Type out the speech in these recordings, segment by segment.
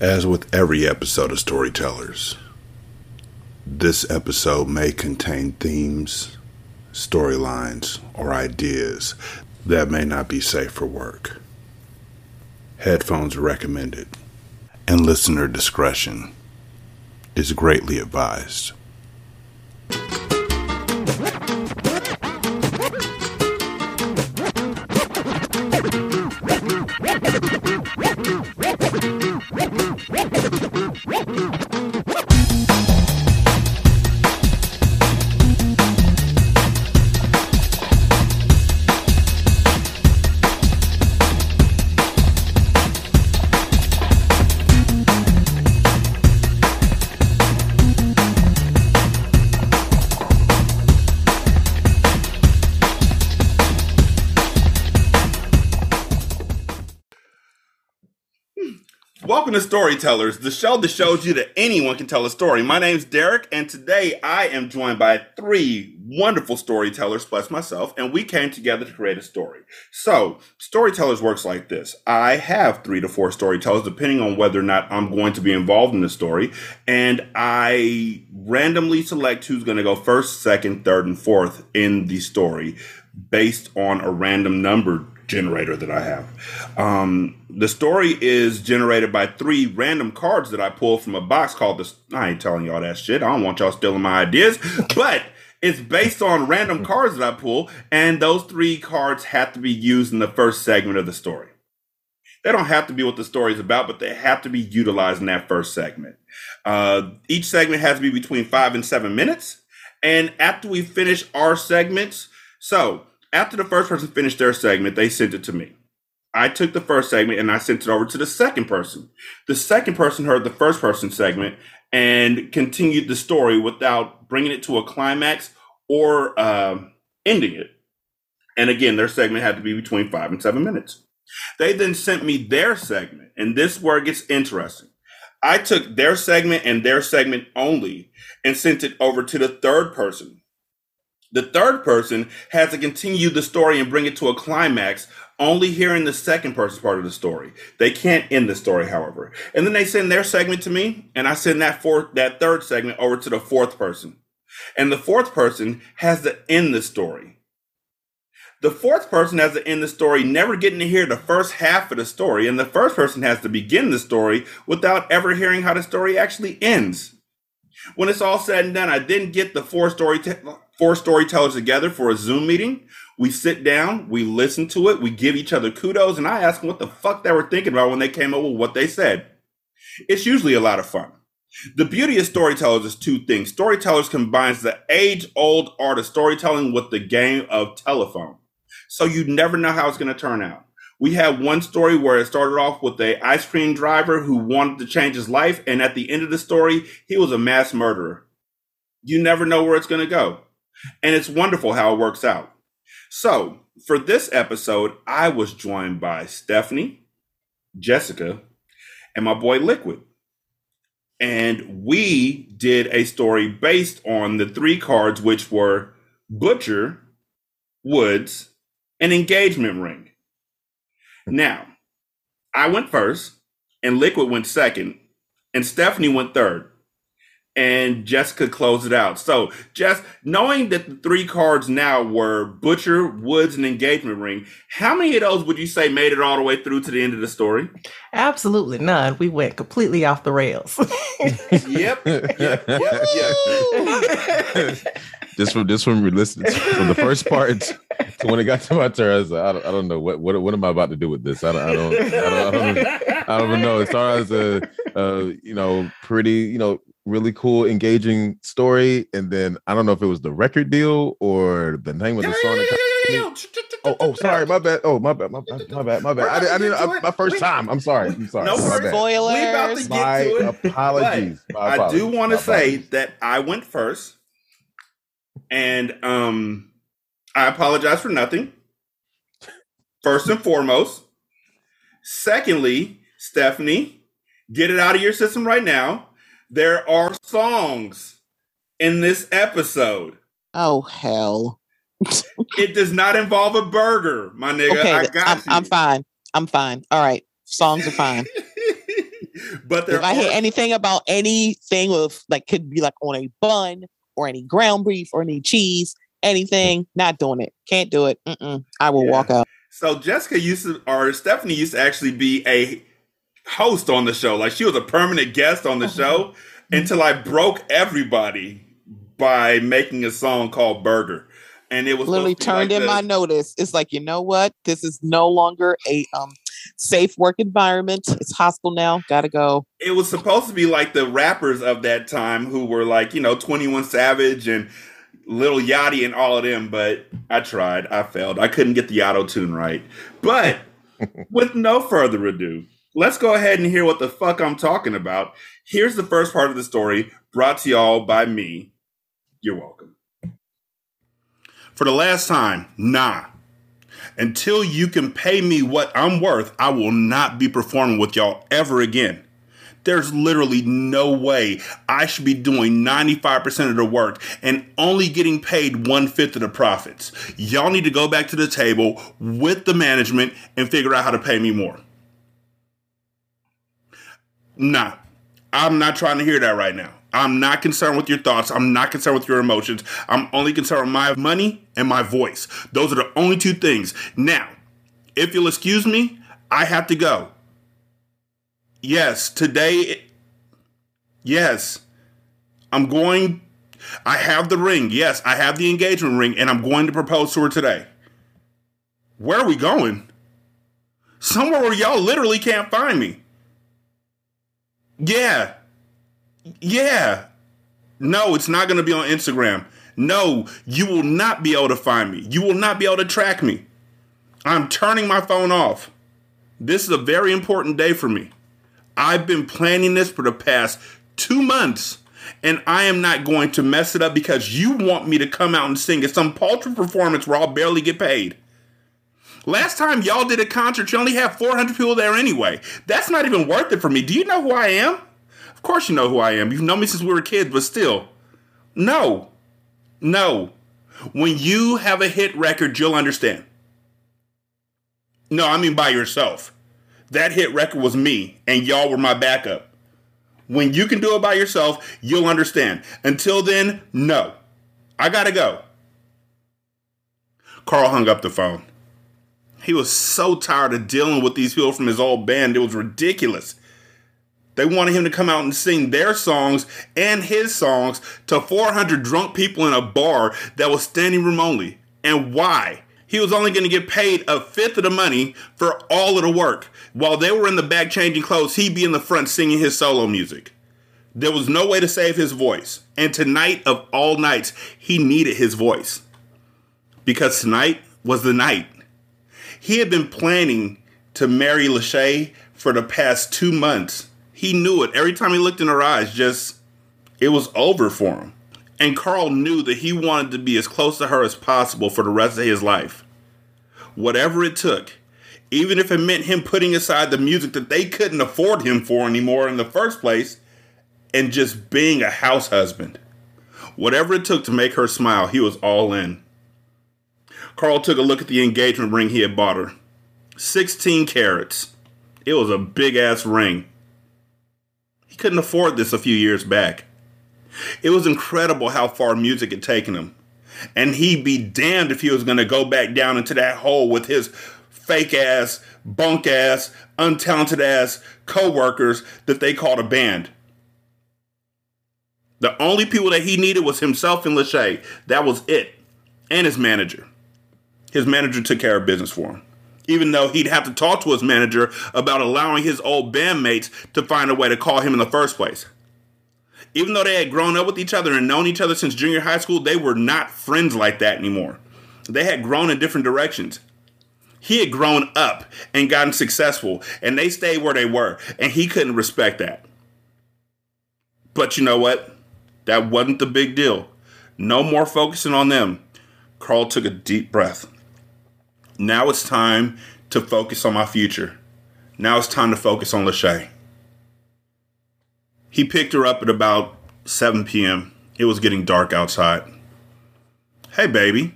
As with every episode of Storytellers, this episode may contain themes, storylines, or ideas that may not be safe for work. Headphones recommended, and listener discretion is greatly advised. Welcome to Storytellers, the show that shows you that anyone can tell a story. My name's Derik, and today I am joined by three wonderful storytellers plus myself, and we came together to create a story. So, Storytellers works like this I have three to four storytellers, depending on whether or not I'm going to be involved in the story, and I randomly select who's going to go first, second, third, and fourth in the story based on a random number generator that I have. Um, the story is generated by three random cards that I pulled from a box called this. I ain't telling y'all that shit. I don't want y'all stealing my ideas, but it's based on random cards that I pull, and those three cards have to be used in the first segment of the story. They don't have to be what the story is about, but they have to be utilized in that first segment. Uh, each segment has to be between five and seven minutes. And after we finish our segments, so after the first person finished their segment, they sent it to me. I took the first segment and I sent it over to the second person. The second person heard the first person segment and continued the story without bringing it to a climax or uh, ending it. And again, their segment had to be between five and seven minutes. They then sent me their segment, and this is where it gets interesting. I took their segment and their segment only and sent it over to the third person the third person has to continue the story and bring it to a climax, only hearing the second person's part of the story. They can't end the story, however. And then they send their segment to me, and I send that fourth, that third segment over to the fourth person. And the fourth person has to end the story. The fourth person has to end the story, never getting to hear the first half of the story, and the first person has to begin the story without ever hearing how the story actually ends. When it's all said and done, I didn't get the four story four storytellers together for a Zoom meeting. We sit down, we listen to it, we give each other kudos, and I ask them what the fuck they were thinking about when they came up with what they said. It's usually a lot of fun. The beauty of storytellers is two things. Storytellers combines the age-old art of storytelling with the game of telephone. So you never know how it's going to turn out. We had one story where it started off with a ice cream driver who wanted to change his life, and at the end of the story, he was a mass murderer. You never know where it's going to go. And it's wonderful how it works out. So, for this episode, I was joined by Stephanie, Jessica, and my boy Liquid. And we did a story based on the three cards, which were Butcher, Woods, and Engagement Ring. Now, I went first, and Liquid went second, and Stephanie went third and Jessica closed it out. So, just knowing that the three cards now were Butcher, Woods, and Engagement Ring, how many of those would you say made it all the way through to the end of the story? Absolutely none. We went completely off the rails. yep. Yep. Yep. yep. just from just from listening from the first part to when it got to my turn, I, was like, I, don't, I don't know what, what what am I about to do with this. I don't I don't I don't, I don't, I don't even know. As far as a, a you know pretty you know really cool, engaging story. And then I don't know if it was the record deal or the name of the song. Oh, oh, sorry, my bad. Oh, my bad, my bad, my bad, my bad. I, I didn't. I, my first time. I'm sorry. I'm sorry. No my spoilers. My apologies. My I do want to say that I went first, and um, I apologize for nothing. First and foremost. Secondly, Stephanie, get it out of your system right now. There are songs in this episode. Oh hell. it does not involve a burger, my nigga. Okay, I got I'm, you. I'm fine. I'm fine. All right. Songs are fine. but there If I hear anything about anything with like could be like on a bun or any ground beef or any cheese, anything, not doing it. Can't do it. Mm-mm. I will Yeah. walk out. So Jessica used to, or Stephanie used to actually be a host on the show. Like she was a permanent guest on the show until I broke everybody by making a song called Burger. And it was Literally supposed to be turned like in my notice. It's like, you know what? This is no longer a um safe work environment. It's hostile now. Gotta go. it was supposed to be like the rappers of that time who were like, you know, 21 Savage and Little Yachty and all of them, but I tried. I failed. I couldn't get the auto tune right. But with no further ado, let's go ahead and hear what the fuck I'm talking about. Here's the first part of the story brought to y'all by me. You're welcome. For the last time, nah. Until you can pay me what I'm worth, I will not be performing with y'all ever again. There's literally no way I should be doing 95% of the work and only getting paid one fifth of the profits. Y'all need to go back to the table with the management and figure out how to pay me more. Nah, I'm not trying to hear that right now. I'm not concerned with your thoughts. I'm not concerned with your emotions. I'm only concerned with my money and my voice. Those are the only two things. Now, if you'll excuse me, I have to go. Yes, today. Yes. I'm going. I have the ring. Yes, I have the engagement ring, and I'm going to propose to her today. Where are we going? Somewhere where y'all literally can't find me. Yeah. Yeah. No, it's not going to be on Instagram. No, you will not be able to find me. You will not be able to track me. I'm turning my phone off. This is a very important day for me. I've been planning this for the past two months, and I am not going to mess it up because you want me to come out and sing at some paltry performance where I'll barely get paid. Last time y'all did a concert, you only had 400 people there anyway. That's not even worth it for me. Do you know who I am? Of course you know who I am. You've known me since we were kids, but still. No. No. When you have a hit record, you'll understand. No, I mean by yourself. That hit record was me, and y'all were my backup. When you can do it by yourself, you'll understand. Until then, no. I gotta go. Carl hung up the phone. He was so tired of dealing with these people from his old band, it was ridiculous. They wanted him to come out and sing their songs and his songs to 400 drunk people in a bar that was standing room only. And why? He was only going to get paid a fifth of the money for all of the work. While they were in the back changing clothes, he'd be in the front singing his solo music. There was no way to save his voice. And tonight of all nights, he needed his voice. Because tonight was the night. He had been planning to marry Lachey for the past two months. He knew it. Every time he looked in her eyes, just it was over for him. And Carl knew that he wanted to be as close to her as possible for the rest of his life. Whatever it took, even if it meant him putting aside the music that they couldn't afford him for anymore in the first place, and just being a house husband. Whatever it took to make her smile, he was all in. Carl took a look at the engagement ring he had bought her 16 carats. It was a big ass ring. He couldn't afford this a few years back. It was incredible how far music had taken him. And he'd be damned if he was going to go back down into that hole with his fake ass, bunk ass, untalented ass co workers that they called a band. The only people that he needed was himself and Lachey. That was it. And his manager. His manager took care of business for him. Even though he'd have to talk to his manager about allowing his old bandmates to find a way to call him in the first place. Even though they had grown up with each other and known each other since junior high school, they were not friends like that anymore. They had grown in different directions. He had grown up and gotten successful, and they stayed where they were, and he couldn't respect that. But you know what? That wasn't the big deal. No more focusing on them. Carl took a deep breath. Now it's time to focus on my future. Now it's time to focus on Lachey. He picked her up at about 7 p.m. It was getting dark outside. Hey, baby.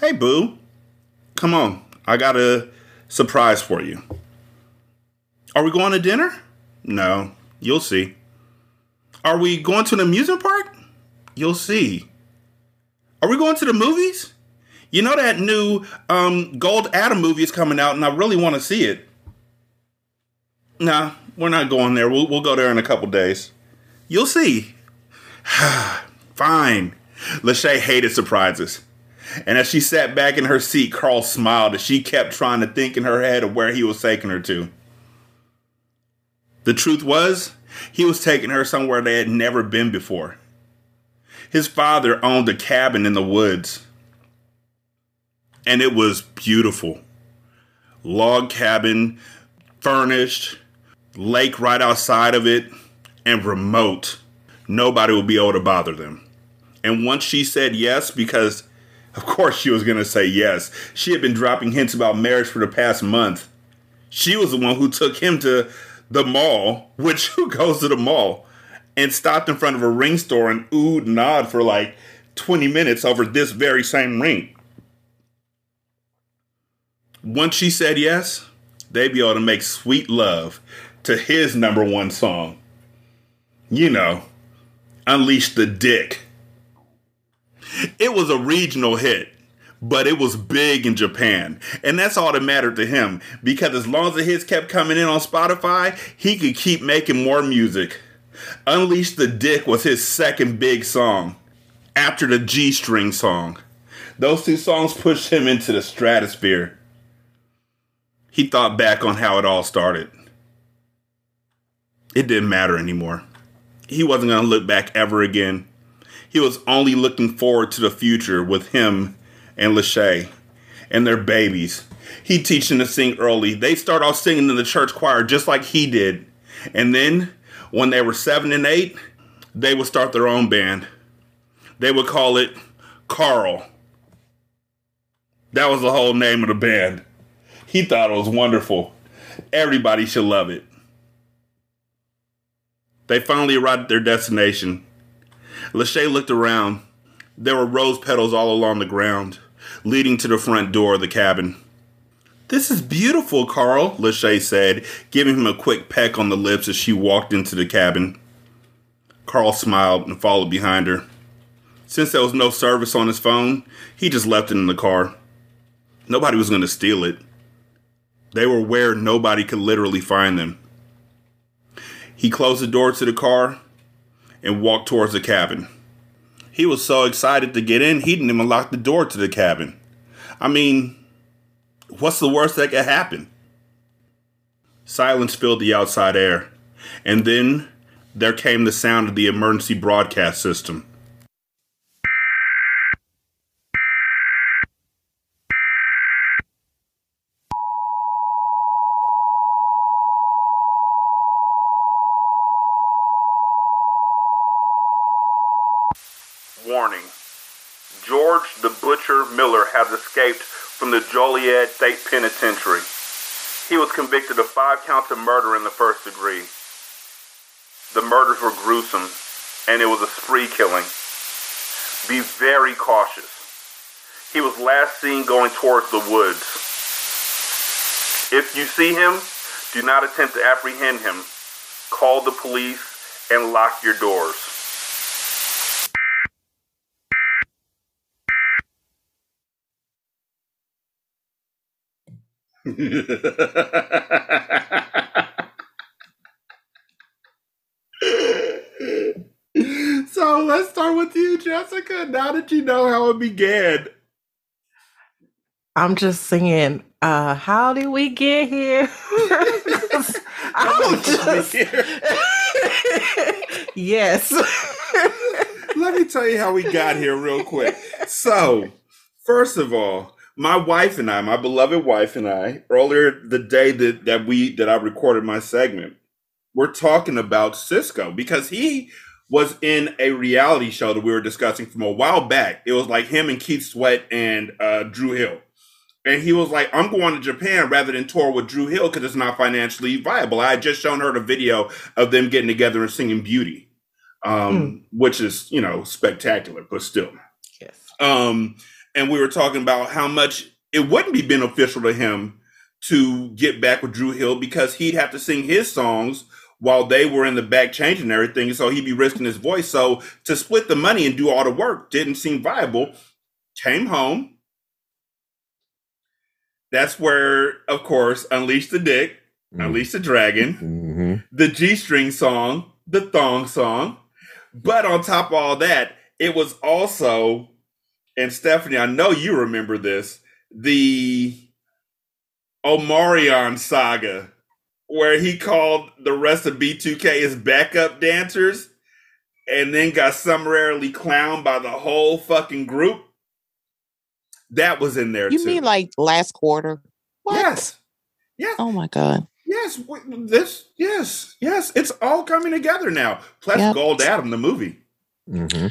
Hey, boo. Come on. I got a surprise for you. Are we going to dinner? No, you'll see. Are we going to an amusement park? You'll see. Are we going to the movies? You know that new um, Gold Adam movie is coming out, and I really want to see it. Nah, we're not going there. We'll, we'll go there in a couple days. You'll see. Fine. Lachey hated surprises. And as she sat back in her seat, Carl smiled as she kept trying to think in her head of where he was taking her to. The truth was, he was taking her somewhere they had never been before. His father owned a cabin in the woods, and it was beautiful. Log cabin, furnished, lake right outside of it, and remote. Nobody would be able to bother them. And once she said yes, because of course she was going to say yes, she had been dropping hints about marriage for the past month. She was the one who took him to the mall, which who goes to the mall, and stopped in front of a ring store and oohed and nod for like 20 minutes over this very same ring. Once she said yes, they'd be able to make sweet love to his number one song. You know, Unleash the Dick. It was a regional hit, but it was big in Japan. And that's all that mattered to him because as long as the hits kept coming in on Spotify, he could keep making more music. Unleash the Dick was his second big song after the G String song. Those two songs pushed him into the stratosphere. He thought back on how it all started. It didn't matter anymore. He wasn't going to look back ever again. He was only looking forward to the future with him and Lachey and their babies. He teach them to sing early. They start off singing in the church choir just like he did. And then when they were seven and eight, they would start their own band. They would call it Carl. That was the whole name of the band. He thought it was wonderful. Everybody should love it. They finally arrived at their destination. Lachey looked around. There were rose petals all along the ground, leading to the front door of the cabin. This is beautiful, Carl, Lachey said, giving him a quick peck on the lips as she walked into the cabin. Carl smiled and followed behind her. Since there was no service on his phone, he just left it in the car. Nobody was going to steal it. They were where nobody could literally find them. He closed the door to the car and walked towards the cabin. He was so excited to get in, he didn't even lock the door to the cabin. I mean, what's the worst that could happen? Silence filled the outside air, and then there came the sound of the emergency broadcast system. Warning George the Butcher Miller has escaped from the Joliet State Penitentiary. He was convicted of five counts of murder in the first degree. The murders were gruesome, and it was a spree killing. Be very cautious. He was last seen going towards the woods. If you see him, do not attempt to apprehend him. Call the police and lock your doors. so let's start with you, Jessica. Now that you know how it began, I'm just singing, uh, how did we get here? I'm just, yes. let me tell you how we got here real quick. So, first of all, my wife and I, my beloved wife and I, earlier the day that, that we that I recorded my segment, we're talking about Sisqó because he was in a reality show that we were discussing from a while back. It was like him and Keith Sweat and uh, Dru Hill. And he was like, I'm going to Japan rather than tour with Dru Hill because it's not financially viable. I had just shown her the video of them getting together and singing Beauty, um, which is, you know, spectacular, but still. yes. Um, and we were talking about how much it wouldn't be beneficial to him to get back with Dru Hill because he'd have to sing his songs while they were in the back changing everything. So he'd be risking his voice. So to split the money and do all the work didn't seem viable. Came home. That's where, of course, Unleash the Dick, Mm. Unleash the Dragon, hmm the G string song, the thong song. But on top of all that, it was also, and Stephanie, I know you remember this, the Omarion saga, where he called the rest of B2K his backup dancers and then got summarily clowned by the whole fucking group. That was in there You too. mean like last quarter? What? yes. Yes. Oh my god. Yes, this, yes, yes, it's all coming together now. Plus, Yep. Gold Adam, the movie. hmm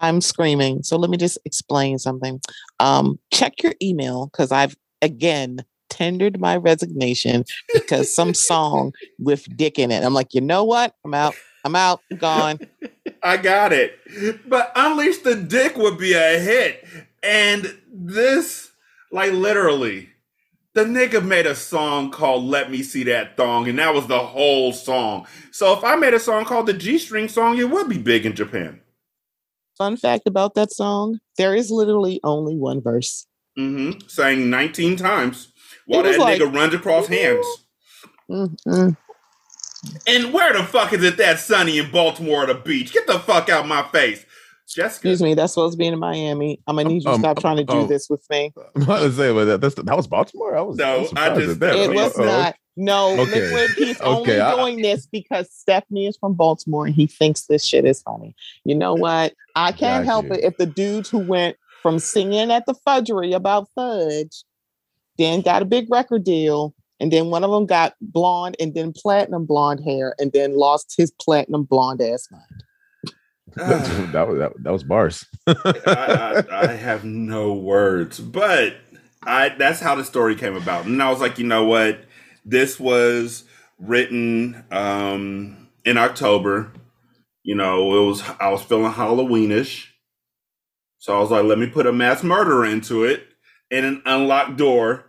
I'm screaming. So let me just explain something. Um, check your email because I've again tendered my resignation because some song with dick in it. I'm like, you know what? I'm out. I'm out. I'm gone. I got it. But Unleash the Dick would be a hit. And this, like, literally, the nigga made a song called Let Me See That Thong, and that was the whole song. So if I made a song called the G String Song, it would be big in Japan. Fun fact about that song: there is literally only one verse. Mm-hmm. Sang 19 times while It that like- nigga runs across hands. Mm-mm. And where the fuck is it that sunny in Baltimore at the beach? Get the fuck out my face. Jessica. Excuse me. That's supposed to be in Miami. I'm gonna need you to Um, stop trying to do um, this with me. I'm about to say, but that, that's, that was Baltimore. I was No, I, was I surprised just- that. It was Uh-oh. not. No, Okay. Liquid. He's only I- doing this because Stephanie is from Baltimore and he thinks this shit is funny. You know what? I can't help you. it if the dudes who went from singing at the fudgery about fudge, then got a big record deal, and then one of them got blonde and then platinum blonde hair, and then lost his platinum blonde ass mind. Ah. that was that, that was bars. I, I, I have no words, but I that's how the story came about. And I was like, you know what? This was written um, in October. You know, it was I was feeling Halloweenish, so I was like, let me put a mass murderer into it and an unlocked door,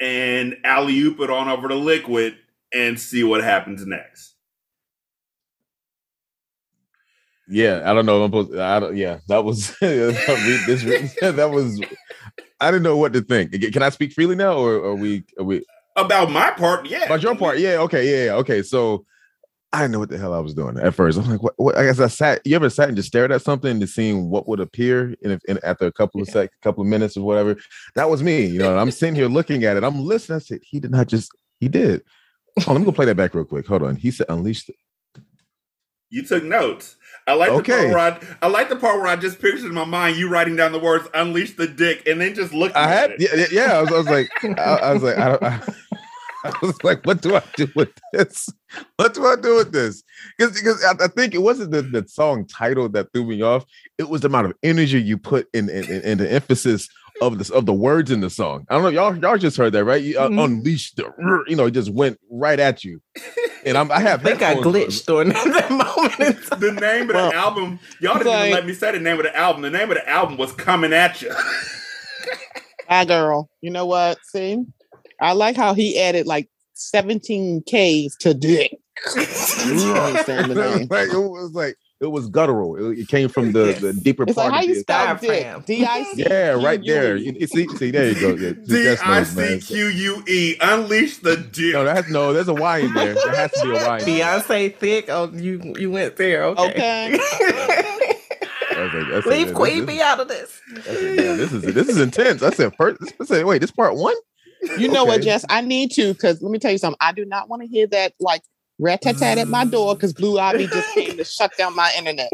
and alley oop it on over to liquid and see what happens next. Yeah, I don't know. I'm supposed. I don't. Yeah, that was this. That was. I didn't know what to think. Can I speak freely now, or are we? Are we? About my part, yeah. About your part, yeah. Okay, yeah, yeah. Okay, so I didn't know what the hell I was doing at first. I'm like, what? what? I guess I sat. You ever sat and just stared at something to see what would appear in, in after a couple of sec, couple of minutes or whatever? That was me. You know, and I'm sitting here looking at it. I'm listening. I said, he did not just. He did. Oh, let me go play that back real quick. Hold on. He said, unleash. The, You took notes. I like the Okay. part where I, I like the part where I just pictured in my mind you writing down the words "unleash the dick" and then just looking I at had. it. Yeah, yeah, yeah. I was, I was like, I, I was like, I, don't, I, I was like, what do I do with this? What do I do with this? Because because I, I think it wasn't the, the song title that threw me off. It was the amount of energy you put in in, in, in the emphasis of this of the words in the song. I don't know. Y'all y'all just heard that, right? You uh, Mhm. unleashed the you know, it just went right at you. And I'm I have I think I headphones on. glitched during that moment. The name of Well, the album, y'all didn't like- even let me say the name of the album. The name of the album was "Coming at You." Bye, girl. You know what? See, I like how he added like 17 Ks to dick. You understand the name. Like, it was like it was guttural. It, it came from the, the deeper It's part. like how you spell dick? Diaphragm. D I C. Yeah, right there. You, you see, see, there you go. Yeah, D I knows, man. C Q U E. Unleash the dick. No, that's no. There's a Y in there. There has to be a Y. In. Beyonce thick. Oh, you you went there. Okay. I was like, that's Leave this- Queen this- Bee out of this. I said, This is this is intense. I said first. I said, wait, this part one. You know what, Jess? I need to because let me tell you something. I do not want to hear that like rat tat tat at my door because Blue Ivy just came to shut down my internet.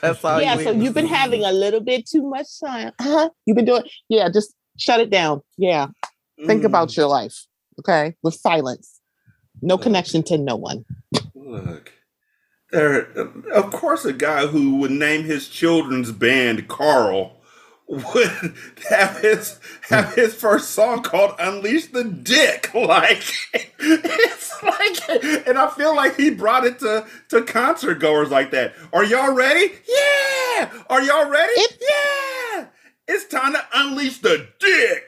That's all. yeah, you so you've been having a little bit too much time. Huh? You've been doing, yeah, just shut it down. Yeah, think Mm, about your life, okay, with silence. No connection to no one. Look, there. Of course, a guy who would name his children's band Carl would have his have his first song called "Unleash the Dick." Like it's like, and I feel like he brought it to to concert goers like that. Are y'all ready? Yeah. Are y'all ready? It- yeah. It's time to unleash the dick.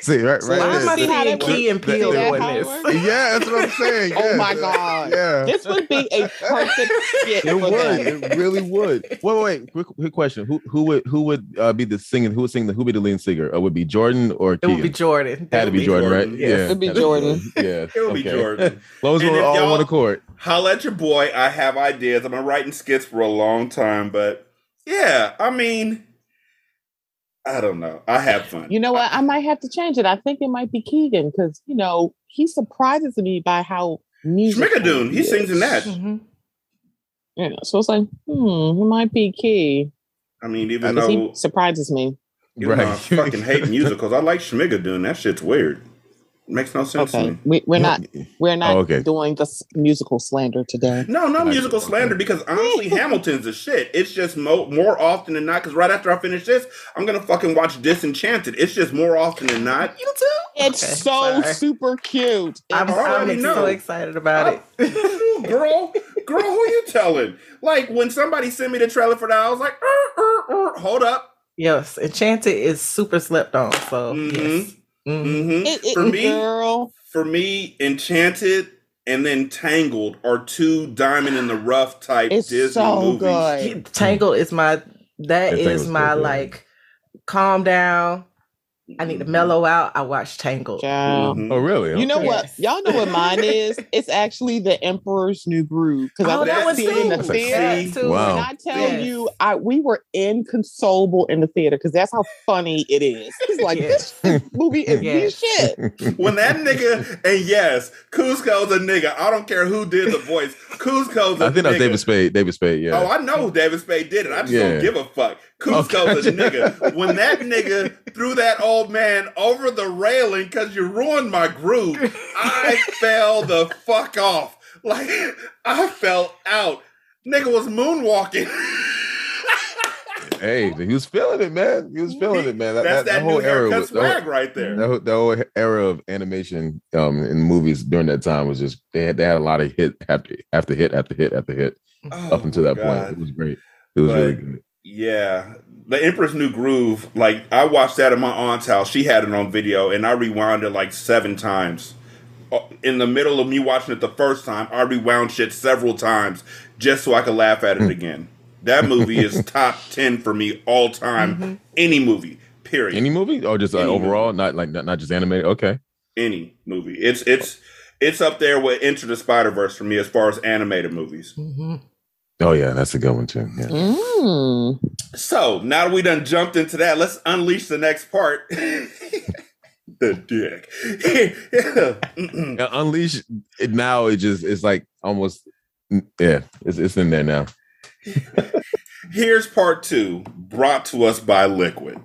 See, right, right Why there. am I See how seeing that Key and works? Peele That- that this? Yeah, that's what I'm saying. Oh my God. Yeah. This would be a perfect skit It for would. that. It really would. Wait, wait, wait. Quick, quick question. Who who would who would uh, be the singing? Who would sing the who would be the lead singer? Uh, would be Jordan or It would be Keegan? Jordan. Had to be Jordan, right? Jordan, Yeah. It'd be Jordan. Yeah, It would be. Jordan. As long as And we're if all on y'all- one accord. Holla at your boy. I have ideas. I've been writing skits for a long time, but yeah, I mean, I don't know. I have fun. You know what? I might have to change it. I think it might be Keegan because you know he surprises me by how musical Schmigadoon, he is. sings in that. Mhm. You know, so it's like, hmm, it might be Key. I mean, even 'Cause though, he surprises me. even though I fucking hate musicals, I like Schmigadoon. That shit's weird. Makes no sense to Okay, me. we, we're not we're not Oh, okay. doing the musical slander today. No, no Nice. musical slander because honestly, Hamilton's a shit. It's just mo- more often than not. Because right after I finish this, I'm gonna fucking watch Disenchanted. It's just more often than not. You too? It's Okay, so sorry. super cute. I'm, I already I'm so excited about it. girl, girl, who you telling? Like when somebody sent me the trailer for that, I was like, "Er, er, er, hold up. yes, Enchanted is super slept on. So Mhm. yes. Mhm. hmm It- it- for me, girl, for me, Enchanted and then Tangled are two diamond in the rough type it's Disney so movies. good. Tangled is my that Yeah, is my good, like calm down. I need to mellow out. I watch Tangled. Child. Mhm. Oh, really? You know Okay. what? Yes. Y'all know what mine is? It's actually the Emperor's New Groove because Oh, I that was one seeing in the too. That's like- theater. That too. Wow. And I tell Yes. you, I we were inconsolable in the theater because that's how funny it is. It's like Yes. this movie is Yes. shit. When that nigga, and yes, Kuzco's a nigga. I don't care who did the voice. Kuzco's a I think that was. David Spade. David Spade. Yeah. Oh, I know David Spade did it. I just Yeah. don't give a fuck. Kuzco's a nigga. When that nigga threw that old man over the railing because you ruined my groove, I fell the fuck off. Like, I fell out. Nigga was moonwalking. hey, he was feeling it, man. He was feeling it, man. That, That's that, that, that whole era was that whole, right there. that whole, whole era of animation um in movies during that time was just they had they had a lot of hit after after hit after hit after hit Oh, up until that God. point. It was great. It was But- really good. Yeah. The Empress New Groove, like I watched that at my aunt's house. She had it on video and I rewound it like seven times. Uh, In the middle of me watching it the first time, I rewound shit several times just so I could laugh at it again. That movie is top 10 for me all time. Any movie, period. Any movie or just uh, Any overall, not like not, not just animated. Okay. Any movie. It's it's it's up there with Into the Spider Verse for me as far as animated movies. Mhm. Oh yeah, that's a good one too. Yeah. Mm. So now that we done jumped into that, let's unleash the next part. the dick. Yeah, Unleash it now. It just it's like almost yeah. It's it's in there now. Here's part two, brought to us by Liquid.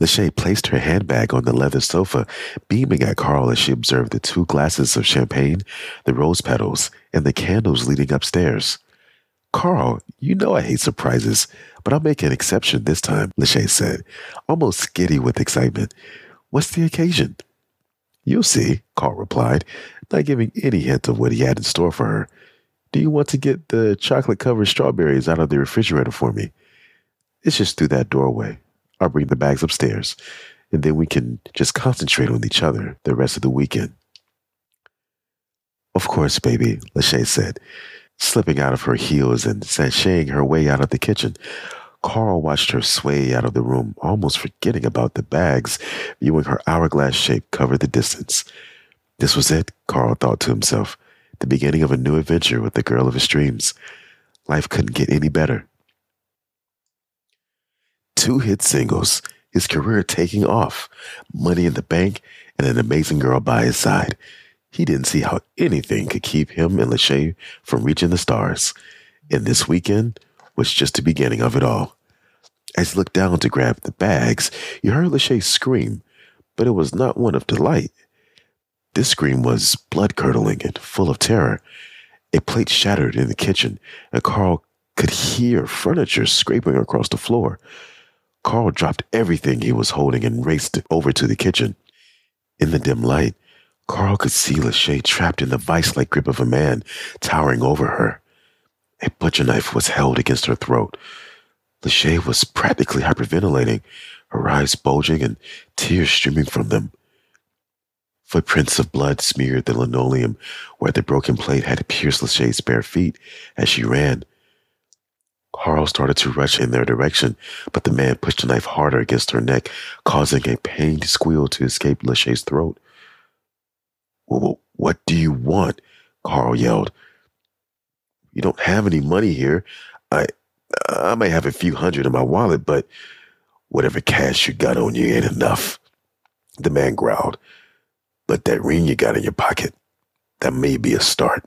Lachey placed her handbag on the leather sofa, beaming at Carl as she observed the two glasses of champagne, the rose petals, and the candles leading upstairs. Carl, you know I hate surprises, but I'll make an exception this time, Lachey said, almost giddy with excitement. What's the occasion? You'll see, Carl replied, not giving any hint of what he had in store for her. Do you want to get the chocolate covered strawberries out of the refrigerator for me? It's just through that doorway. I'll bring the bags upstairs, and then we can just concentrate on each other the rest of the weekend. Of course, baby, Lachey said, slipping out of her heels and sashaying her way out of the kitchen. Carl watched her sway out of the room, almost forgetting about the bags, viewing her hourglass shape cover the distance. This was it, Carl thought to himself, the beginning of a new adventure with the girl of his dreams. Life couldn't get any better. Two hit singles, his career taking off, money in the bank, and an amazing girl by his side. He didn't see how anything could keep him and Lachey from reaching the stars. And this weekend was just the beginning of it all. As he looked down to grab the bags, he heard Lachey scream, but it was not one of delight. This scream was blood curdling and full of terror. A plate shattered in the kitchen, and Carl could hear furniture scraping across the floor. Carl dropped everything he was holding and raced over to the kitchen. In the dim light, Carl could see Lachey trapped in the vice like grip of a man towering over her. A butcher knife was held against her throat. Lachey was practically hyperventilating, her eyes bulging and tears streaming from them. Footprints of blood smeared the linoleum where the broken plate had pierced Lachey's bare feet as she ran. Carl started to rush in their direction, but the man pushed the knife harder against her neck, causing a pained squeal to escape Lachey's throat. What do you want? Carl yelled. You don't have any money here. I I may have a few hundred in my wallet, but whatever cash you got on you ain't enough. The man growled. But that ring you got in your pocket, that may be a start.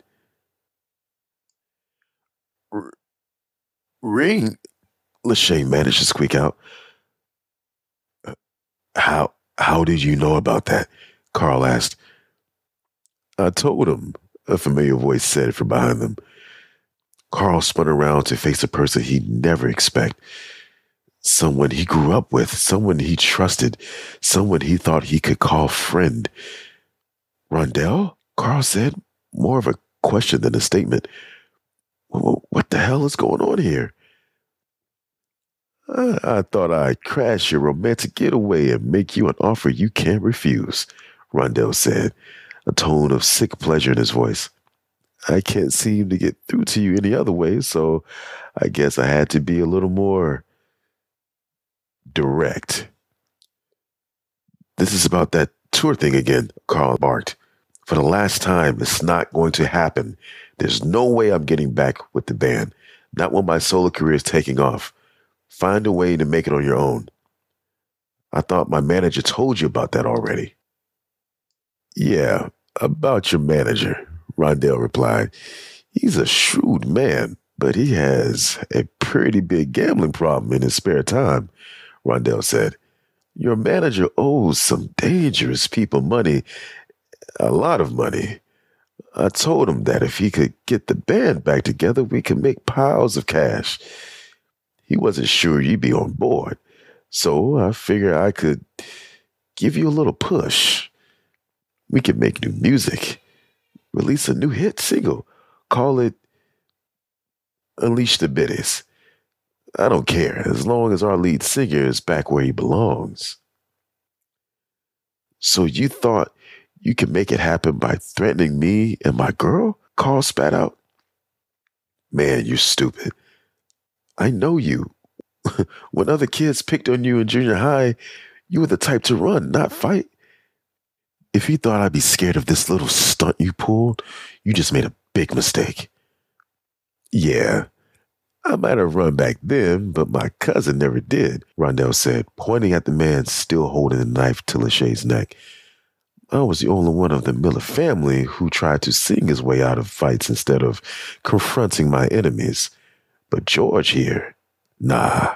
Ring? Lachey managed to squeak out. "Uh, How how did you know about that? Carl asked. I told him, a familiar voice said from behind them. Carl spun around to face a person he'd never expect. Someone he grew up with, someone he trusted, someone he thought he could call friend. Rondell? Carl said, more of a question than a statement. "Wh- What the hell is going on here? I, I thought I'd crash your romantic getaway and make you an offer you can't refuse, Rondell said, a tone of sick pleasure in his voice. I can't seem to get through to you any other way, so I guess I had to be a little more direct. This is about that tour thing again, Carl barked. For the last time, it's not going to happen. There's no way I'm getting back with the band. Not when my solo career is taking off. Find a way to make it on your own. I thought my manager told you about that already. Yeah, about your manager, Rondell replied. He's a shrewd man, but he has a pretty big gambling problem in his spare time, Rondell said. Your manager owes some dangerous people money, a lot of money. I told him that if he could get the band back together, we could make piles of cash. He wasn't sure you'd be on board, so I figured I could give you a little push. We could make new music, release a new hit single, call it Unleash the Biddies. I don't care, as long as our lead singer is back where he belongs. So you thought you can make it happen by threatening me and my girl? Carl spat out. Man, you're stupid. I know you. when other kids picked on you in junior high, you were the type to run, not fight. If you thought I'd be scared of this little stunt you pulled, you just made a big mistake. Yeah, I might have run back then, but my cousin never did, Rondell said, pointing at the man still holding the knife to Lachey's neck. I was the only one of the Miller family who tried to sing his way out of fights instead of confronting my enemies. But George here, nah,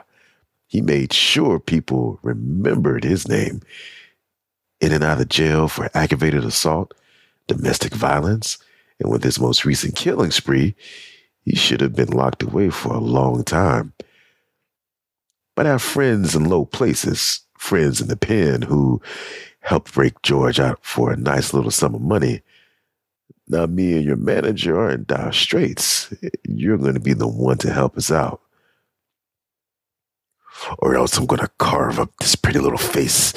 he made sure people remembered his name. In and out of jail for aggravated assault, domestic violence, and with his most recent killing spree, he should have been locked away for a long time. But our friends in low places, friends in the pen who helped break George out for a nice little sum of money. Now, me and your manager are in dire straits. You're going to be the one to help us out. Or else I'm going to carve up this pretty little face,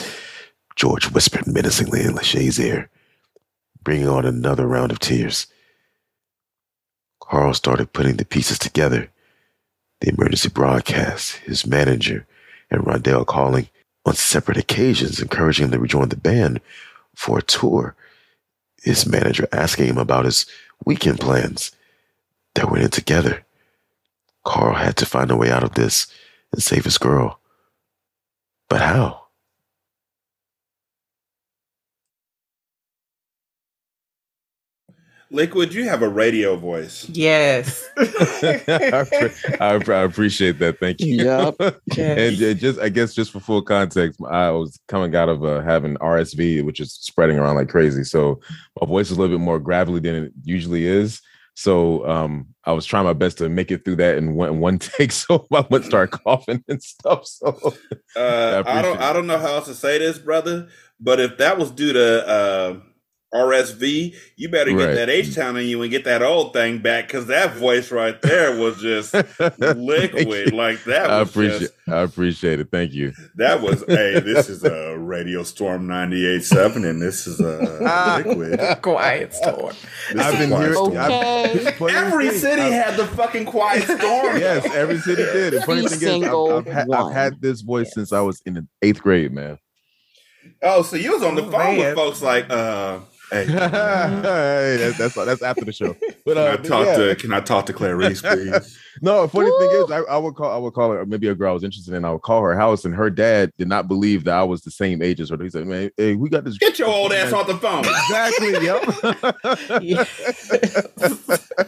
George whispered menacingly in Lachey's ear, bringing on another round of tears. Carl started putting the pieces together. The emergency broadcast, his manager, and Rondell calling on separate occasions, encouraging him to rejoin the band for a tour. His manager asking him about his weekend plans. They went in together. Carl had to find a way out of this and save his girl. But how? Liquid, you have a radio voice. Yes. I, pre- I, I appreciate that. Thank you. Yup. and uh, just, I guess, just for full context, I was coming out of uh, having RSV, which is spreading around like crazy. So my voice is a little bit more gravelly than it usually is. So um, I was trying my best to make it through that in one, one take. So I wouldn't start coughing and stuff. So Uh, I, appreciate don't. it. I don't know how else to say this, brother. But if that was due to uh, RSV, you better get Right. that H Town in you and get that old thing back because that voice right there was just liquid. Like that I appreciate just I appreciate it. Thank you. that was hey, this is a Radio Storm 98.7 and this is a liquid. Quiet storm. This I've been here. hearing Storm. Okay. Every thing, city I've- had the fucking quiet storm. Yes, every city did. And funny Every thing is, single I've, I've, had, one. I've had this voice since I was in the eighth grade, man. Oh, so you was on the Oh, phone with folks like, uh, hey, hey, that's, that's that's after the show. But I uh, but talk yeah. to can I talk to Clarice, please? no, funny thing is, I, I would call I would call her maybe a girl I was interested in. I would call her house, and her dad did not believe that I was the same age as her. He said, "Man, hey, we got this." Get your old ass off the phone. Exactly. Yep.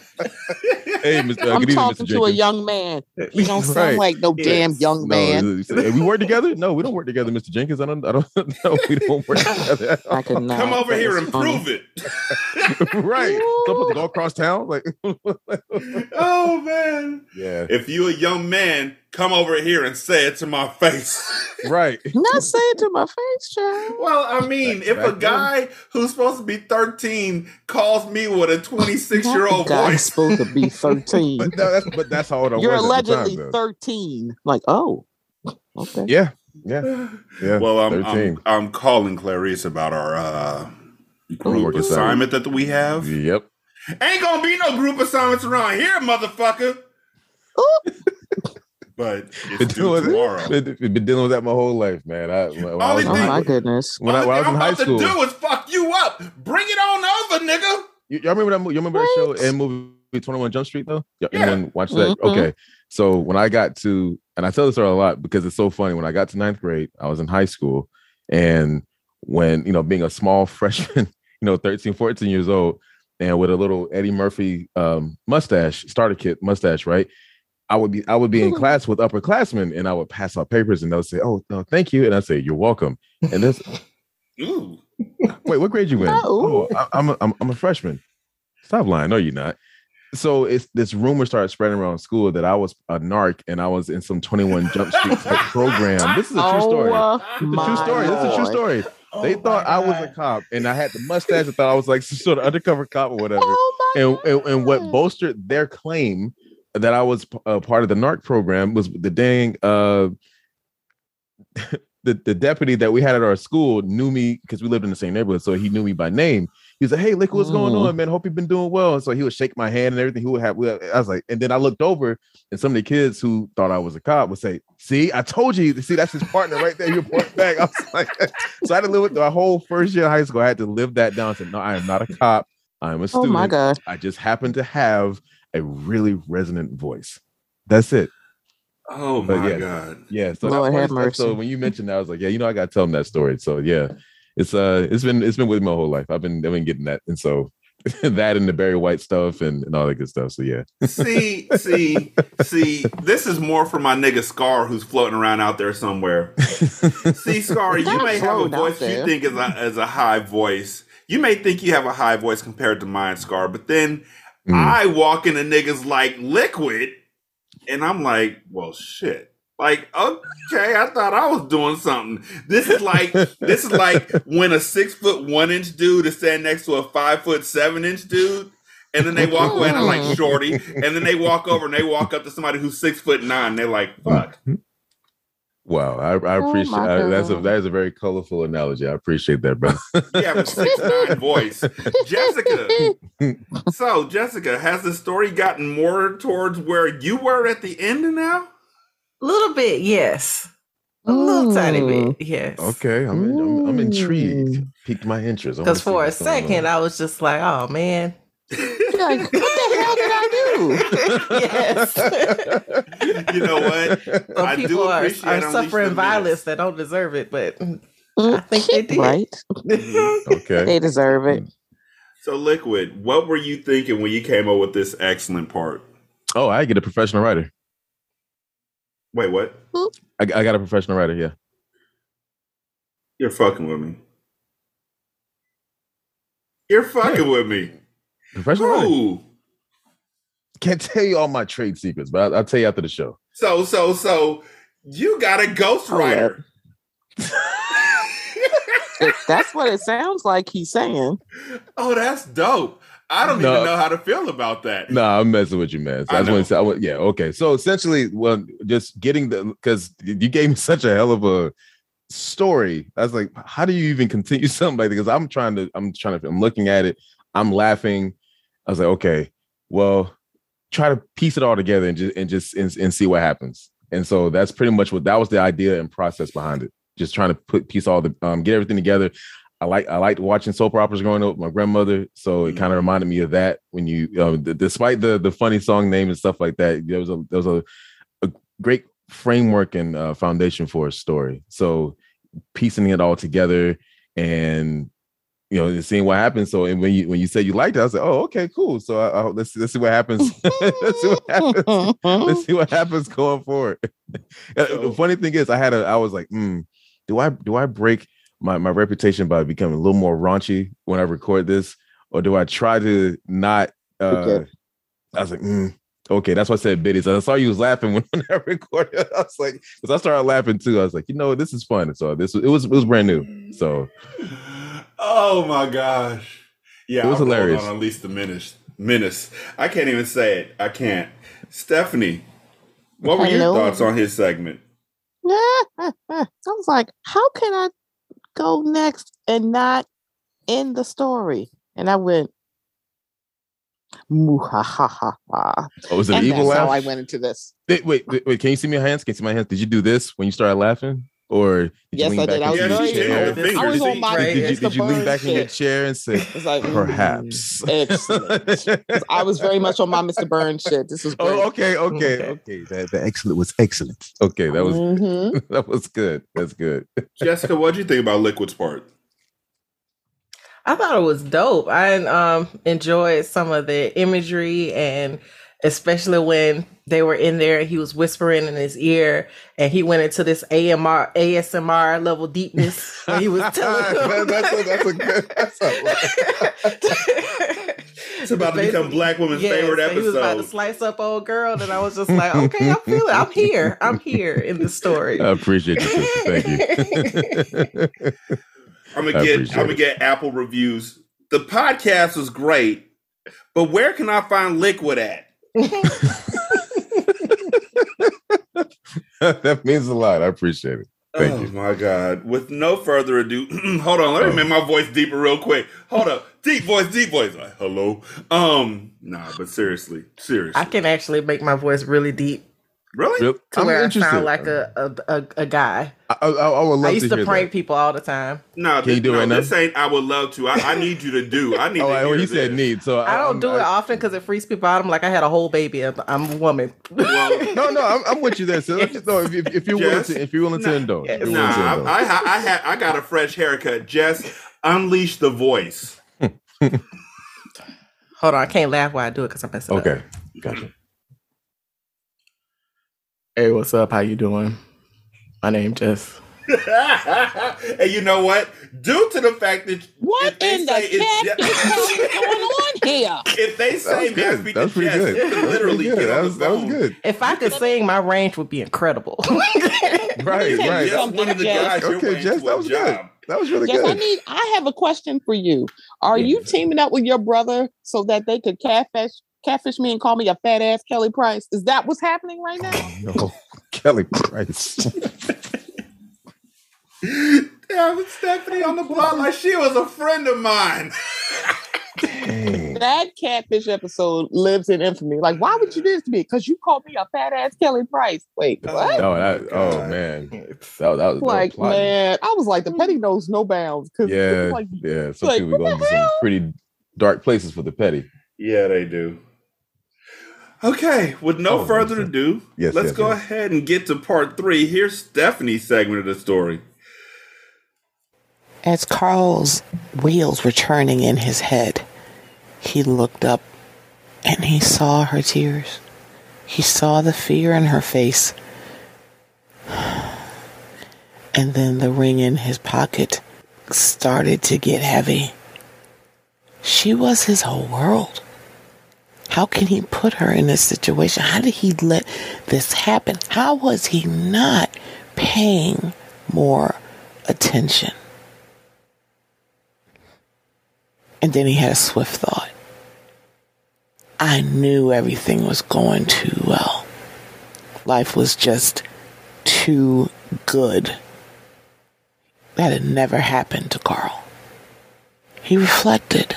hey, Mr. Uh, I'm good evening, talking Mr. to a young man. You don't sound Right. like no damn young man. he said, "Hey, we work together? No, we don't work together, Mr. Jenkins. I don't. I don't. No, we don't work together. I could not. Come over here and funny. prove it. right. So I'm supposed to go across town, like. oh man. yeah. If you a young man, come over here and say it to my face. Right. Not say it to my face, child. well, I mean, if a Back then. guy who's supposed to be 13 calls me with a 26 year old Guy's voice, supposed to be 13. But no, that's but that's how old I You're was at time, allegedly 13. Like, oh, okay. Yeah. Yeah. Yeah. well, I'm, I'm I'm calling Clarice about our uh, group assignment that we have. Yep. Ain't gonna be no group assignments around here, motherfucker. Ooh. But Been it's due doing, tomorrow. been, been dealing with that my whole life, man. I, when, when I Only was, Oh my goodness. when I, when I was Only in high thing I'm school, about to do is fuck you up. Bring it on over, nigga. you, y'all remember that? mo- You remember that show and movie Twenty One Jump Street though? Yeah. Yeah. Anyone watch that? Mhm. Okay. So when I got to, and I tell this story a lot because it's so funny. When I got to ninth grade, I was in high school, and when you know, being a small freshman, you know, 13, 14 years old, and with a little Eddie Murphy um, mustache, starter kit mustache, right? I would be I would be in class with upperclassmen, and I would pass out papers, and they'll say, "Oh, no, thank you," and I say, "You're welcome." And this, Ooh. wait, what grade you in? No. Oh, I, I'm a, I'm I'm a freshman. Stop lying. No, you're not. So it's this rumor started spreading around school that I was a narc and I was in some 21 Jump Street type program. This is a true story. Oh, It's a true story. This is a true story. Oh they thought I was a cop and I had the mustache. I thought I was like some sort of undercover cop or whatever. Oh my And, and, and what bolstered their claim that I was a part of the narc program was the dang uh the, the deputy that we had at our school knew me because we lived in the same neighborhood. So he knew me by name. He was like, Hey, look what's going Mm. on, man. Hope you've been doing well. And so he would shake my hand and everything. He would have, I was like, and then I looked over and some of the kids who thought I was a cop would say, See, I told you, see, that's his partner right there. You point back. I was like, so I had to live with my whole first year of high school. I had to live that down. I said, No, I am not a cop. I am a student. Oh my God. I just happen to have a really resonant voice. That's it. Oh But my yeah. God. Yeah. So Lord have funny stuff, So when you mentioned that, I was like, yeah, you know, I got to tell them that story. So yeah, it's uh, it's been it's been with me my whole life. I've been I've been getting that, and so that and the Barry White stuff and, and all that good stuff. So yeah, See, see, see, this is more for my nigga Scar who's floating around out there somewhere. See, Scar, you may have a floating out voice you think is a, is a high voice. You may think you have a high voice compared to mine, Scar, but then Mm. I walk into niggas like liquid, and I'm like, well, shit. Like, okay, I thought I was doing something. This is like this is like when a six foot one inch dude is standing next to a five foot seven inch dude, and then they walk away and I'm like shorty, and then they walk over and they walk up to somebody who's six foot nine, and they're like, fuck. Wow, I, I Oh appreciate my I, that's a that is a very colorful analogy. I appreciate that, brother. You have a six nine voice. Jessica. So, Jessica, has the story gotten more towards where you were at the end now? A little bit, yes. A little tiny bit, yes. okay, I'm I'm, I'm intrigued. Piqued my interest. Because for a what's going on. second, I was just like, oh man. Like, what the hell did I do? yes. You know what? Some I do people are, appreciate are Unleash suffering violence that don't deserve it, but I Mm, think they did. Right. okay. They deserve it. So, Liquid, what were you thinking when you came up with this excellent part? Oh, I get a professional writer. Wait, what? I, I got a professional writer. Yeah. You're fucking with me. You're fucking with me. Professional writer. Ooh. Can't tell you all my trade secrets, but I'll, I'll tell you after the show. So, so, so you got a Hold ghostwriter. That's what it sounds like he's saying. Oh, that's dope. I don't No. even know how to feel about that. No, I'm messing with you, man. So I I, just want to say, I want, yeah, okay. So essentially, well, just getting the because you gave me such a hell of a story. I was like, how do you even continue something like that? Because I'm trying to, I'm trying to, I'm looking at it, I'm laughing. I was like, okay, well, try to piece it all together and just and just and, and see what happens. And so that's pretty much what that was the idea and process behind it. Just trying to put piece all the um, get everything together. I like I liked watching soap operas growing up with my grandmother, so it kind of reminded me of that. When you, um, despite the the funny song name and stuff like that, there was a there was a, a great framework and uh, foundation for a story. So piecing it all together and you know and seeing what happens. So and when you when you said you liked it, I was like, oh okay, cool. So I, I, let's let's see what happens. let's see what happens. Let's see what happens going forward. Uh, the funny thing is, I had a I was like, hmm, do I do I break my my reputation by becoming a little more raunchy when I record this, or do I try to not? Uh, Okay. I was like, mm, okay, that's why I said biddies. I saw you was laughing when I recorded. I was like, because I started laughing too. I was like, you know, this is fun. So this it was it was brand new. So Oh my gosh. Yeah, It was I'm hilarious. On Unleash the Menace. Menace. I can't even say it. I can't. Stephanie, what were your thoughts on his segment? I was like, how can I go next and not end the story? And I went, Muhahaha. oh, was it an evil that's laugh? how I went into this. Wait, wait, wait, wait, Can you see my hands? Can you see my hands? Did you do this when you started laughing, or did you Yes, lean I back did. I was into Yeah, your she very did chair? with. I was on See? my Did, did you, did you lean Burns back in your chair and say, It's like mm, perhaps? excellent. 'Cause I was very much on my Mr. Burns shit. This is great. Oh, okay, okay, Okay. okay. That, that excellent was excellent. Okay, that was Mhm. that was good. That's good. Jessica, what do you think about Liquid's part? I thought it was dope. I um enjoyed some of the imagery and especially when they were in there and he was whispering in his ear and he went into this AMR ASMR level deepness when he was telling him. that's a, that's a good. That's a, It's about to become Black Woman's favorite episode. He was about to slice up old girl, and I was just like, okay, I'm feeling, I'm here, I'm here in the story. I appreciate you, sister. Thank you. I'm gonna get I'm gonna it. get Apple reviews. The podcast was great, but where can I find Liquid at? that means a lot. I appreciate it. Thank oh you. my god! With no further ado, hold on. Let me Oh. make my voice deeper real quick. Hold up, deep voice, deep voice. Like, hello. Um, nah, but seriously, seriously, I can actually make my voice really deep really. Yep. to I'm where I interested. sound like a a, a, a guy. I, I, I would love I used to, hear prank that. people all the time. No, Can you this, do it no, right now? this ain't. I would love to. I, I need you to do. I need. Oh, to I, hear well, he said need. So I don't I'm- do it often because it freaks people out. I'm like, I had a whole baby. I'm, I'm a woman. Well, No, no, I'm, I'm with you there. So let's just know if, if, if you're willing Jess? to, if you're willing to Nah. indulge. if you're willing Nah, to I, indulge. I, I, I had I got a fresh haircut. Just unleash the voice. Hold on, I can't laugh while I do it because I'm messing up. okay, gotcha. Hey, what's up? How you doing? My name Jess. and you know what? Due to the fact that What if in the say it's cat Je- is going on here? if they say was good. speak That was to pretty Jess, good. you That was literally pretty good. That was that was good. If I could sing, my range would be incredible. Right, right. Just one of the Jess. guys Okay, Jess, that a was good. job. That was really Jess, I good. need. I have a question for you. Are you teaming up with your brother so that they could catfish catfish me and call me a fat ass Kelly Price? Is that what's happening right now? No, Kelly Price. Yeah, but Stephanie on the block like she was a friend of mine. Dang. That catfish episode lives in infamy. Like, why would you do this to me? Because you called me a fat ass Kelly Price. Wait, what? Oh, that, oh man, that, that was like, plotting. man, I was like, the petty hmm. knows no bounds. Cause Yeah, like, yeah. Some like, people go the into some pretty dark places for the petty. Yeah, they do. Okay, with no Oh, further yes, ado, Yes, let's yes, go yes. ahead and get to part three. Here's Stephanie's segment of the story. As Carl's wheels were turning in his head, he looked up and he saw her tears. He saw the fear in her face. And then the ring in his pocket started to get heavy. She was his whole world. How can he put her in this situation? How did he let this happen? How was he not paying more attention? And then he had a swift thought. I knew everything was going too well. Life was just too good. That had never happened to Carl. He reflected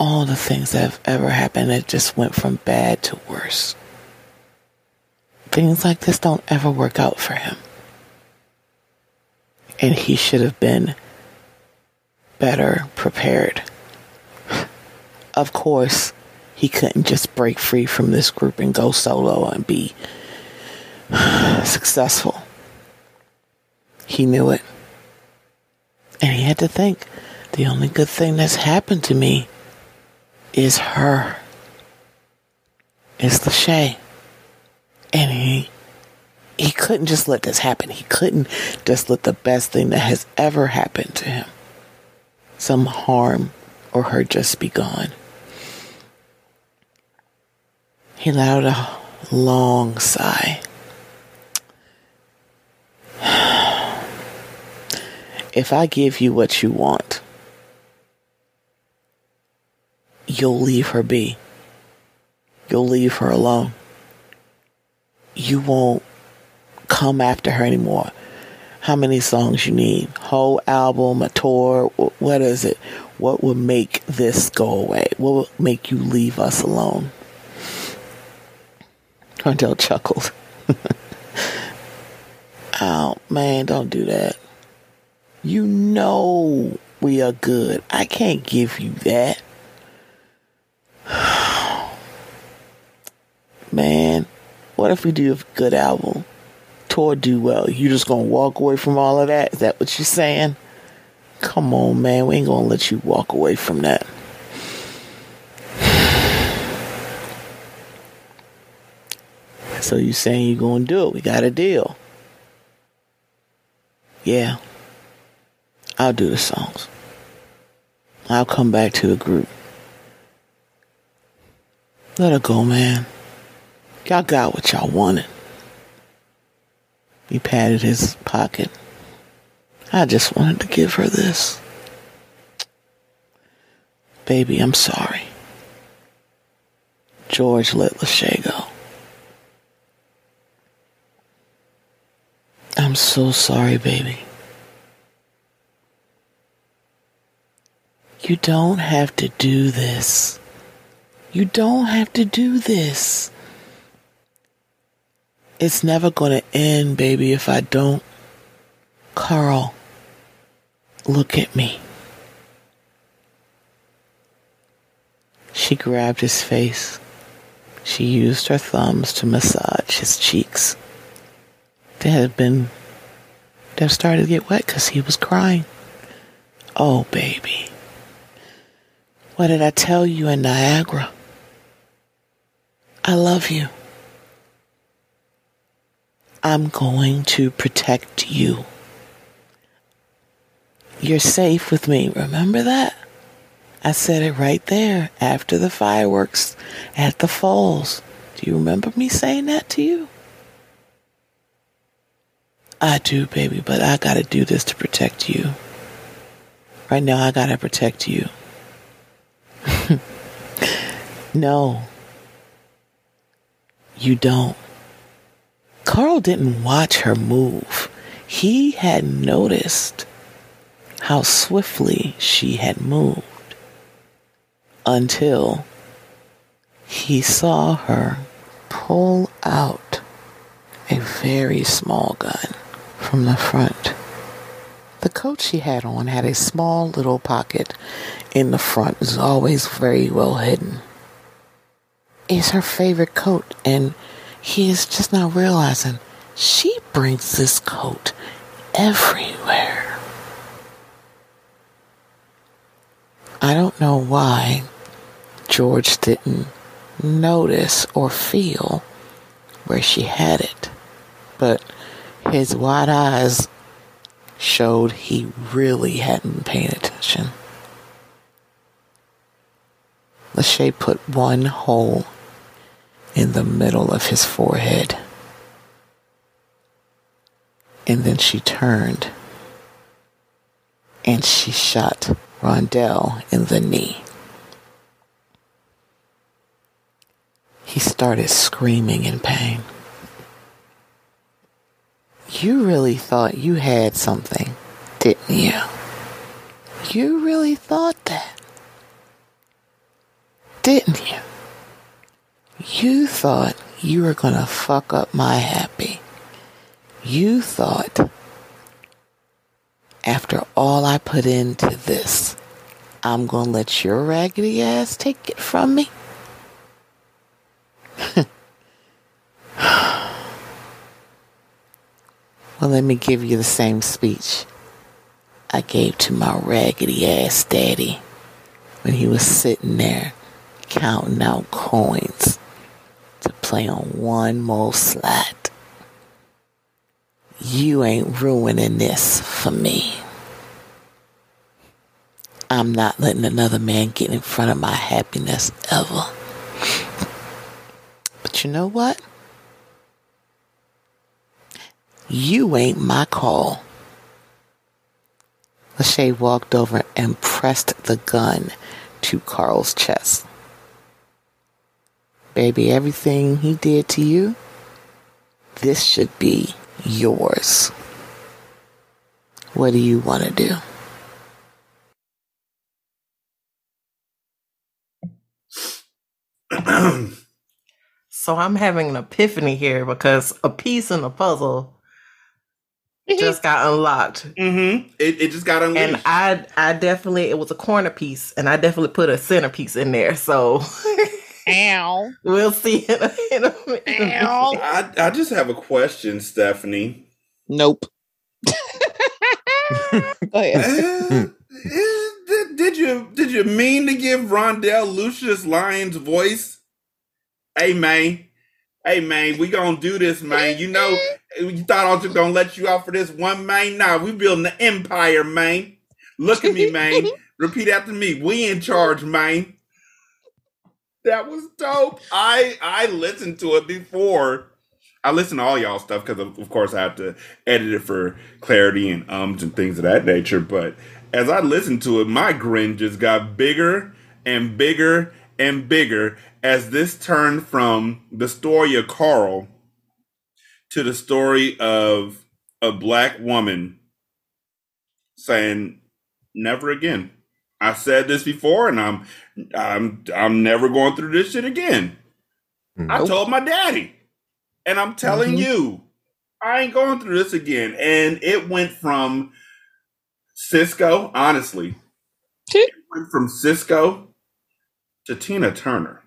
all the things that have ever happened that just went from bad to worse. Things like this don't ever work out for him. And he should have been better prepared. Of course, he couldn't just break free from this group and go solo and be successful. He knew it. And he had to think the only good thing that's happened to me is her. Is Lachey. And he he couldn't just let this happen. He couldn't just let the best thing that has ever happened to him, some harm or hurt, just be gone. He let out a long sigh. If I give you what you want, you'll leave her be. You'll leave her alone. You won't come after her anymore. How many songs you need? Whole album, a tour? What is it? What will make this go away? What will make you leave us alone? Cartel chuckled. oh man, don't do that. You know we are good. I can't give you that. Man, what if we do a good album? Tour do well. You just gonna walk away from all of that? Is that what you're saying? Come on, man. We ain't gonna let you walk away from that. So you saying you gonna do it? We got a deal. Yeah. I'll do the songs. I'll come back to the group. Let her go, man. Y'all got what y'all wanted. He patted his pocket. I just wanted to give her this. Baby, I'm sorry. George let Lachey go. I'm so sorry, baby. You don't have to do this. You don't have to do this. It's never going to end, baby, if I don't. Carl, look at me. She grabbed his face. She used her thumbs to massage his cheeks. They had been, they started to get wet because he was crying. Oh, baby. What did I tell you in Niagara? I love you. I'm going to protect you. You're safe with me. Remember that? I said it right there after the fireworks at the falls. Do you remember me saying that to you? I do, baby, but I gotta do this to protect you. Right now, I gotta protect you. no, you don't. Carl didn't watch her move. He had noticed how swiftly she had moved until he saw her pull out a very small gun from the front. The coat she had on had a small little pocket in the front. It was always very well hidden. It's her favorite coat, and he is just now realizing she brings this coat everywhere. I don't know why George didn't notice or feel where she had it, but his wide eyes showed he really hadn't paying attention. Lachey put one hole in the middle of his forehead. And then she turned and she shot Rondell in the knee. He started screaming in pain. You really thought you had something, didn't you? You really thought that, didn't you? You thought you were going to fuck up my happy. You thought, after all I put into this, I'm going to let your raggedy ass take it from me? well, let me give you the same speech I gave to my raggedy ass daddy when he was sitting there counting out coins to play on one more slot. You ain't ruining this for me. I'm not letting another man get in front of my happiness ever. But you know what? You ain't my call. Lachey walked over and pressed the gun to Carl's chest. Baby, everything he did to you, this should be yours. What do you want to do? So I'm having an epiphany here because a piece in the puzzle just got unlocked. mm-hmm. It, it just got unlocked. And I I definitely it was a corner piece and I definitely put a centerpiece in there. So Ow. we'll see in a, in a minute. Ow. I, I just have a question, Stephanie. Nope. Go ahead. Eh, eh, did, did you did you mean to give Rondell Lucious Lyon's voice? Hey man, hey man, we gonna do this, man. You know, you thought I was just gonna let you out for this one, man. Nah, we building the empire, man. Look at me, man. Repeat after me. We in charge, man. That was dope. I I listened to it before. I listen to all y'all stuff because of, of course I have to edit it for clarity and ums and things of that nature. But as I listened to it, my grin just got bigger and bigger and bigger as this turned from the story of Carl to the story of a black woman saying, "Never again." I said this before, and I'm I'm I'm never going through this shit again. I told my daddy, and I'm telling Mhm. you, I ain't going through this again. And it went from Sisqó, honestly, it went from Sisqó to Tina Turner.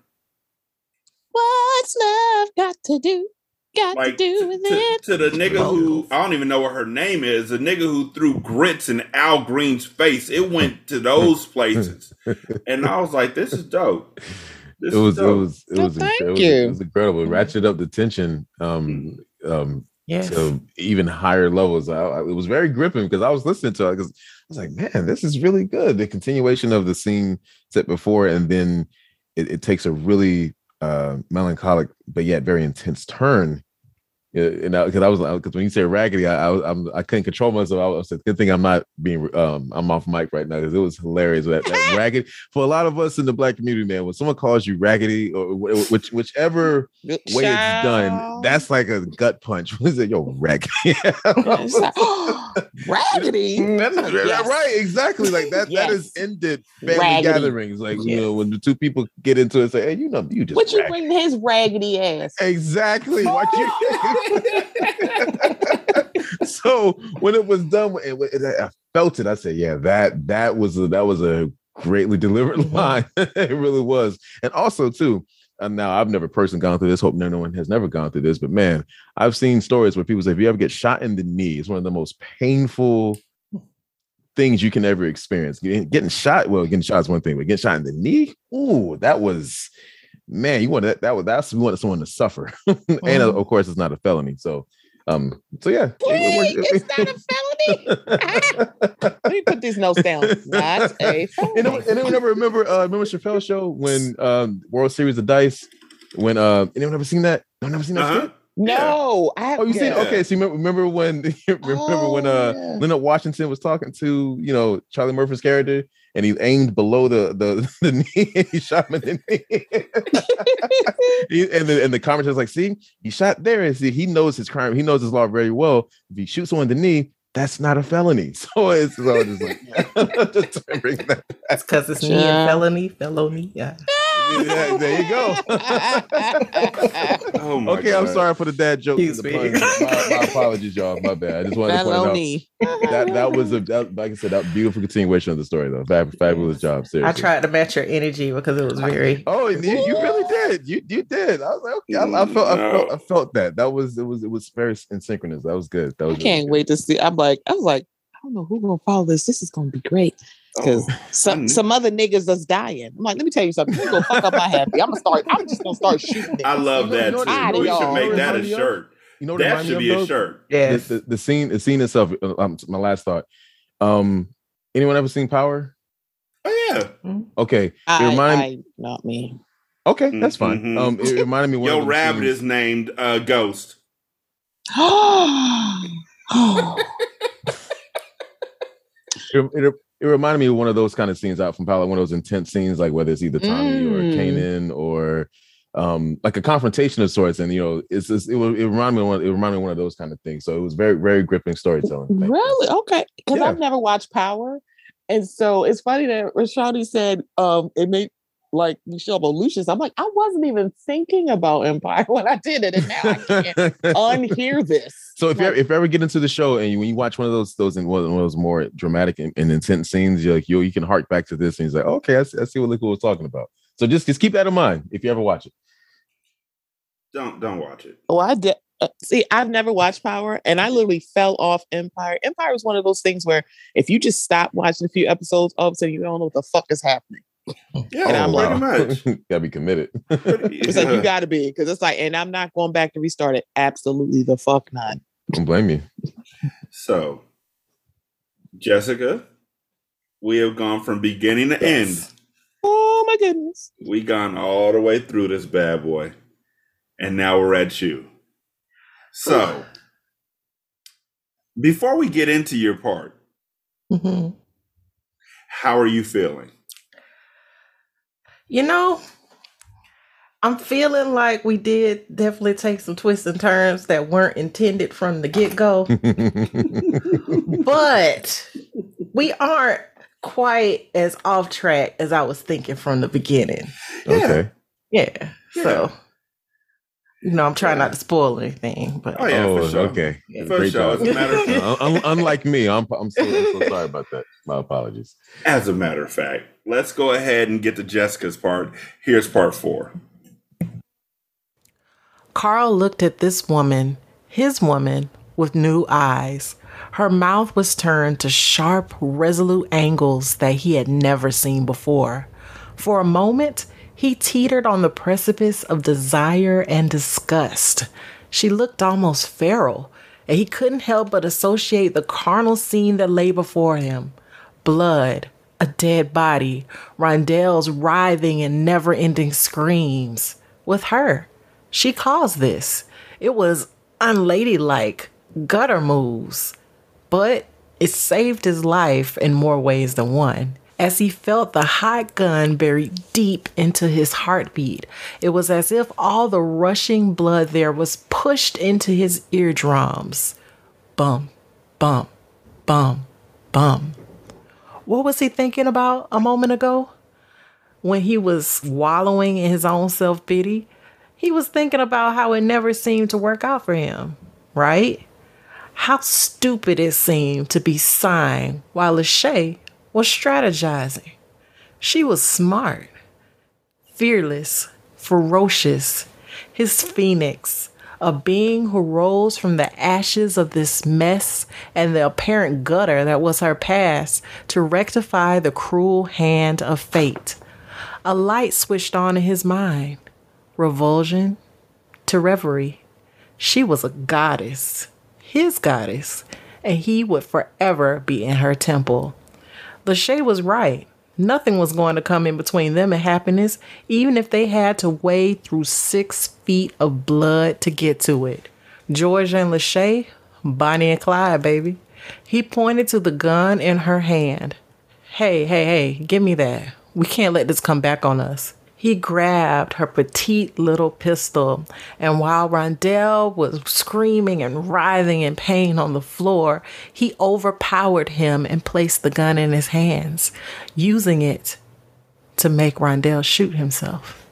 What's love got to do? Got Like to do with to, it. to the nigga who I don't even know what her name is, the nigga who threw grits in Al Green's face. It went to those places, and I was like, "This is dope." This it was is it dope. was it Oh, was, thank it was, you. it was incredible. It ratcheted up the tension um um Yes. to even higher levels. I, I- it was very gripping because I was listening to it because I was like, man, this is really good. The continuation of the scene set before, and then it, it takes a really uh, melancholic but yet very intense turn. Yeah, and because I, was because when you say raggedy, I I, I'm, I couldn't control myself. I was like, good thing I'm not being um I'm off mic right now because it was hilarious. That, that raggedy for a lot of us in the black community, man. When someone calls you raggedy or which whichever way it's done, that's like a gut punch. What is it? Yo, raggedy. Raggedy. That's Yes. right, exactly. Like that. That is Yes. ended family Raggedy. gatherings. Like you know, when the two people get into it, say, "Hey, you know, you just What you raggedy." bring his raggedy ass? exactly." What you? so when it was done, it, it, I felt it. I said, "Yeah, that that was a, that was a greatly delivered line. it really was." And also, too. And now I've never personally gone through this. Hope no one has never gone through this. But man, I've seen stories where people say, if you ever get shot in the knee, it's one of the most painful things you can ever experience. Getting, getting shot, well, getting shot is one thing, but getting shot in the knee, ooh, that was man, you want that that was that's you want someone to suffer. and uh, of course it's not a felony. So um, so yeah. it- Wait, it- it's not a felony. Let me put these notes down. Not a felony. and then, and then remember, remember, uh, remember Chappelle show when um World Series of Dice when uh anyone ever seen that? No, never seen that. Uh-huh. skit? no, I have Oh, you seen? Yeah. Okay, so you remember, remember when remember when uh Oh, yeah. Leonard Washington was talking to you know Charlie Murphy's character, and he aimed below the the, the knee and he shot him in the knee. He- and the and the commentator's like, see, he shot there and see he knows his crime, he knows his law very well. If he shoots someone in the knee, that's not a felony. So it's so just like yeah. just to bring that That's because it's me Yeah. and felony, felony. Yeah. Yeah, there you go. Oh my okay, I'm sorry for the dad joke. and Excuse the puns. My, my apologies, y'all. My bad. I just wanted to point out that that was a that, like I said, that beautiful continuation of the story, though. Fab, fabulous job, Seriously. I tried to match your energy because it was very. Oh, you, you really did. You you did. I was like, okay, I, I felt I felt I felt that. That was it was it was very in synchronous. That was good. That I was really can't good. wait to see. I'm like, I was like, I don't know who gonna follow this. This is gonna be great because Oh, some knew- some other niggas that's dying. I'm like, let me tell you something. You gonna fuck up my happy. I'm gonna start. I'm just gonna start shooting. I love You know- that you know too. what- We y'all- should make that a remind me of? shirt. You know That should be a though? shirt. The, the, the scene the scene itself. Um, my last thought. Um, anyone ever seen Power? Oh yeah. Okay, it I, remind I, not me. okay, that's fine. Mhm. Um, it reminded me. of One of Yo, rabbit scenes- is named uh, Ghost. oh, it, it, it reminded me of one of those kind of scenes out from Power, one of those intense scenes, like whether it's either Tommy or Mm. Kanan or um like a confrontation of sorts. And you know, it's just, it, it reminded me of one, it reminded me of one of those kind of things. So it was very, very gripping storytelling. Thank you. really? Okay, because Yeah. I've never watched Power, and so it's funny that Rashadi said um it made like Michelle Lucius. I'm like, I wasn't even thinking about Empire when I did it, and now I can't unhear this. So if you Like, ever, if you ever get into the show and you, when you watch one of those those in one of those more dramatic and, and intense scenes, you're like you you can hark back to this and he's like, okay, I see, I see what Liquid was talking about. So just just keep that in mind if you ever watch it. Don't don't watch it. Oh, I did. Uh, see, I've never watched Power, and I literally fell off Empire. Empire is one of those things where if you just stop watching a few episodes, all of a sudden you don't know what the fuck is happening. Yeah, And I'm pretty like- much. Gotta be committed. It's like you got to be because it's like, and I'm not going back to restart it. Absolutely the fuck not. Don't blame you. So, Jessica, we have gone from beginning to end. Oh my goodness. We gone all the way through this bad boy, and now we're at you. So, before we get into your part, Mhm. how are you feeling? You know, I'm feeling like we did definitely take some twists and turns that weren't intended from the get go, but we aren't quite as off track as I was thinking from the beginning. okay. Yeah. So, you know, I'm trying not to spoil anything, but Oh yeah, oh, for sure. okay. For Great sure. job. As a matter of Uh, un- unlike me, I'm I'm so, I'm so sorry about that. My apologies. As a matter of fact, let's go ahead and get to Jessica's part. Here's part four. Carl looked at this woman, his woman, with new eyes. Her mouth was turned to sharp, resolute angles that he had never seen before. For a moment, he teetered on the precipice of desire and disgust. She looked almost feral, and he couldn't help but associate the carnal scene that lay before him blood, a dead body, Rondell's writhing and never ending screams with her. She caused this. It was unladylike, gutter moves, but it saved his life in more ways than one. As he felt the hot gun buried deep into his heartbeat, it was as if all the rushing blood there was pushed into his eardrums. Bum, bum, bum, bum. What was he thinking about a moment ago? When he was wallowing in his own self pity, he was thinking about how it never seemed to work out for him, right? How stupid it seemed to be sighing while Lachey was strategizing. She was smart, fearless, ferocious, his phoenix, a being who rose from the ashes of this mess and the apparent gutter that was her past to rectify the cruel hand of fate. A light switched on in his mind revulsion to reverie. She was a goddess, his goddess, and he would forever be in her temple. Lachey was right. Nothing was going to come in between them and happiness, even if they had to wade through six feet of blood to get to it. George and Lachey, Bonnie and Clyde, baby. He pointed to the gun in her hand. Hey, hey, hey, give me that. We can't let this come back on us. He grabbed her petite little pistol, and while Rondell was screaming and writhing in pain on the floor, he overpowered him and placed the gun in his hands, using it to make Rondell shoot himself.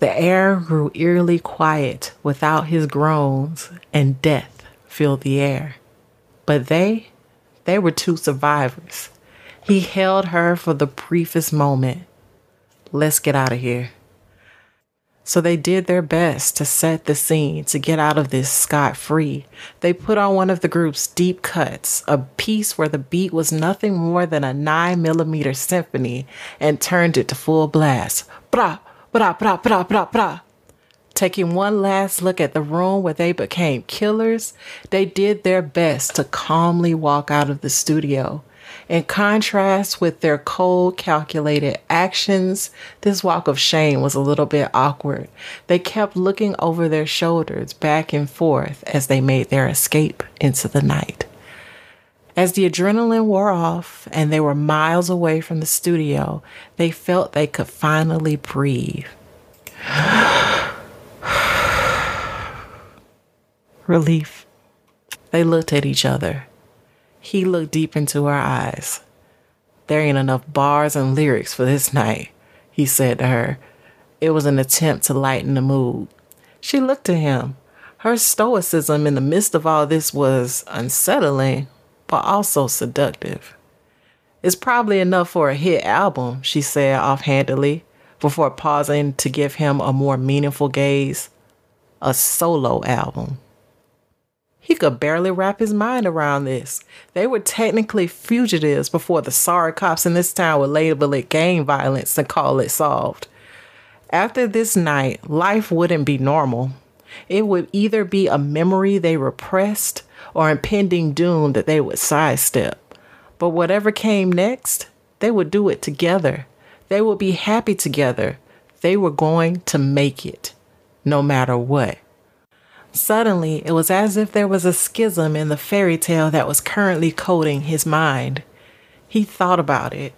The air grew eerily quiet without his groans, and death filled the air. But they, they were two survivors. He held her for the briefest moment. Let's get out of here. So they did their best to set the scene to get out of this scot free. They put on one of the group's deep cuts, a piece where the beat was nothing more than a 9 millimeter symphony, and turned it to full blast. Bra, bra, bra, bra, bra, bra. Taking one last look at the room where they became killers, they did their best to calmly walk out of the studio. In contrast with their cold, calculated actions, this walk of shame was a little bit awkward. They kept looking over their shoulders back and forth as they made their escape into the night. As the adrenaline wore off and they were miles away from the studio, they felt they could finally breathe. Relief. They looked at each other. He looked deep into her eyes. There ain't enough bars and lyrics for this night, he said to her. It was an attempt to lighten the mood. She looked at him. Her stoicism in the midst of all this was unsettling, but also seductive. It's probably enough for a hit album, she said offhandedly, before pausing to give him a more meaningful gaze. A solo album. He could barely wrap his mind around this. They were technically fugitives before the sorry cops in this town would label it gang violence and call it solved. After this night, life wouldn't be normal. It would either be a memory they repressed or impending doom that they would sidestep. But whatever came next, they would do it together. They would be happy together. They were going to make it, no matter what. Suddenly, it was as if there was a schism in the fairy tale that was currently coating his mind. He thought about it.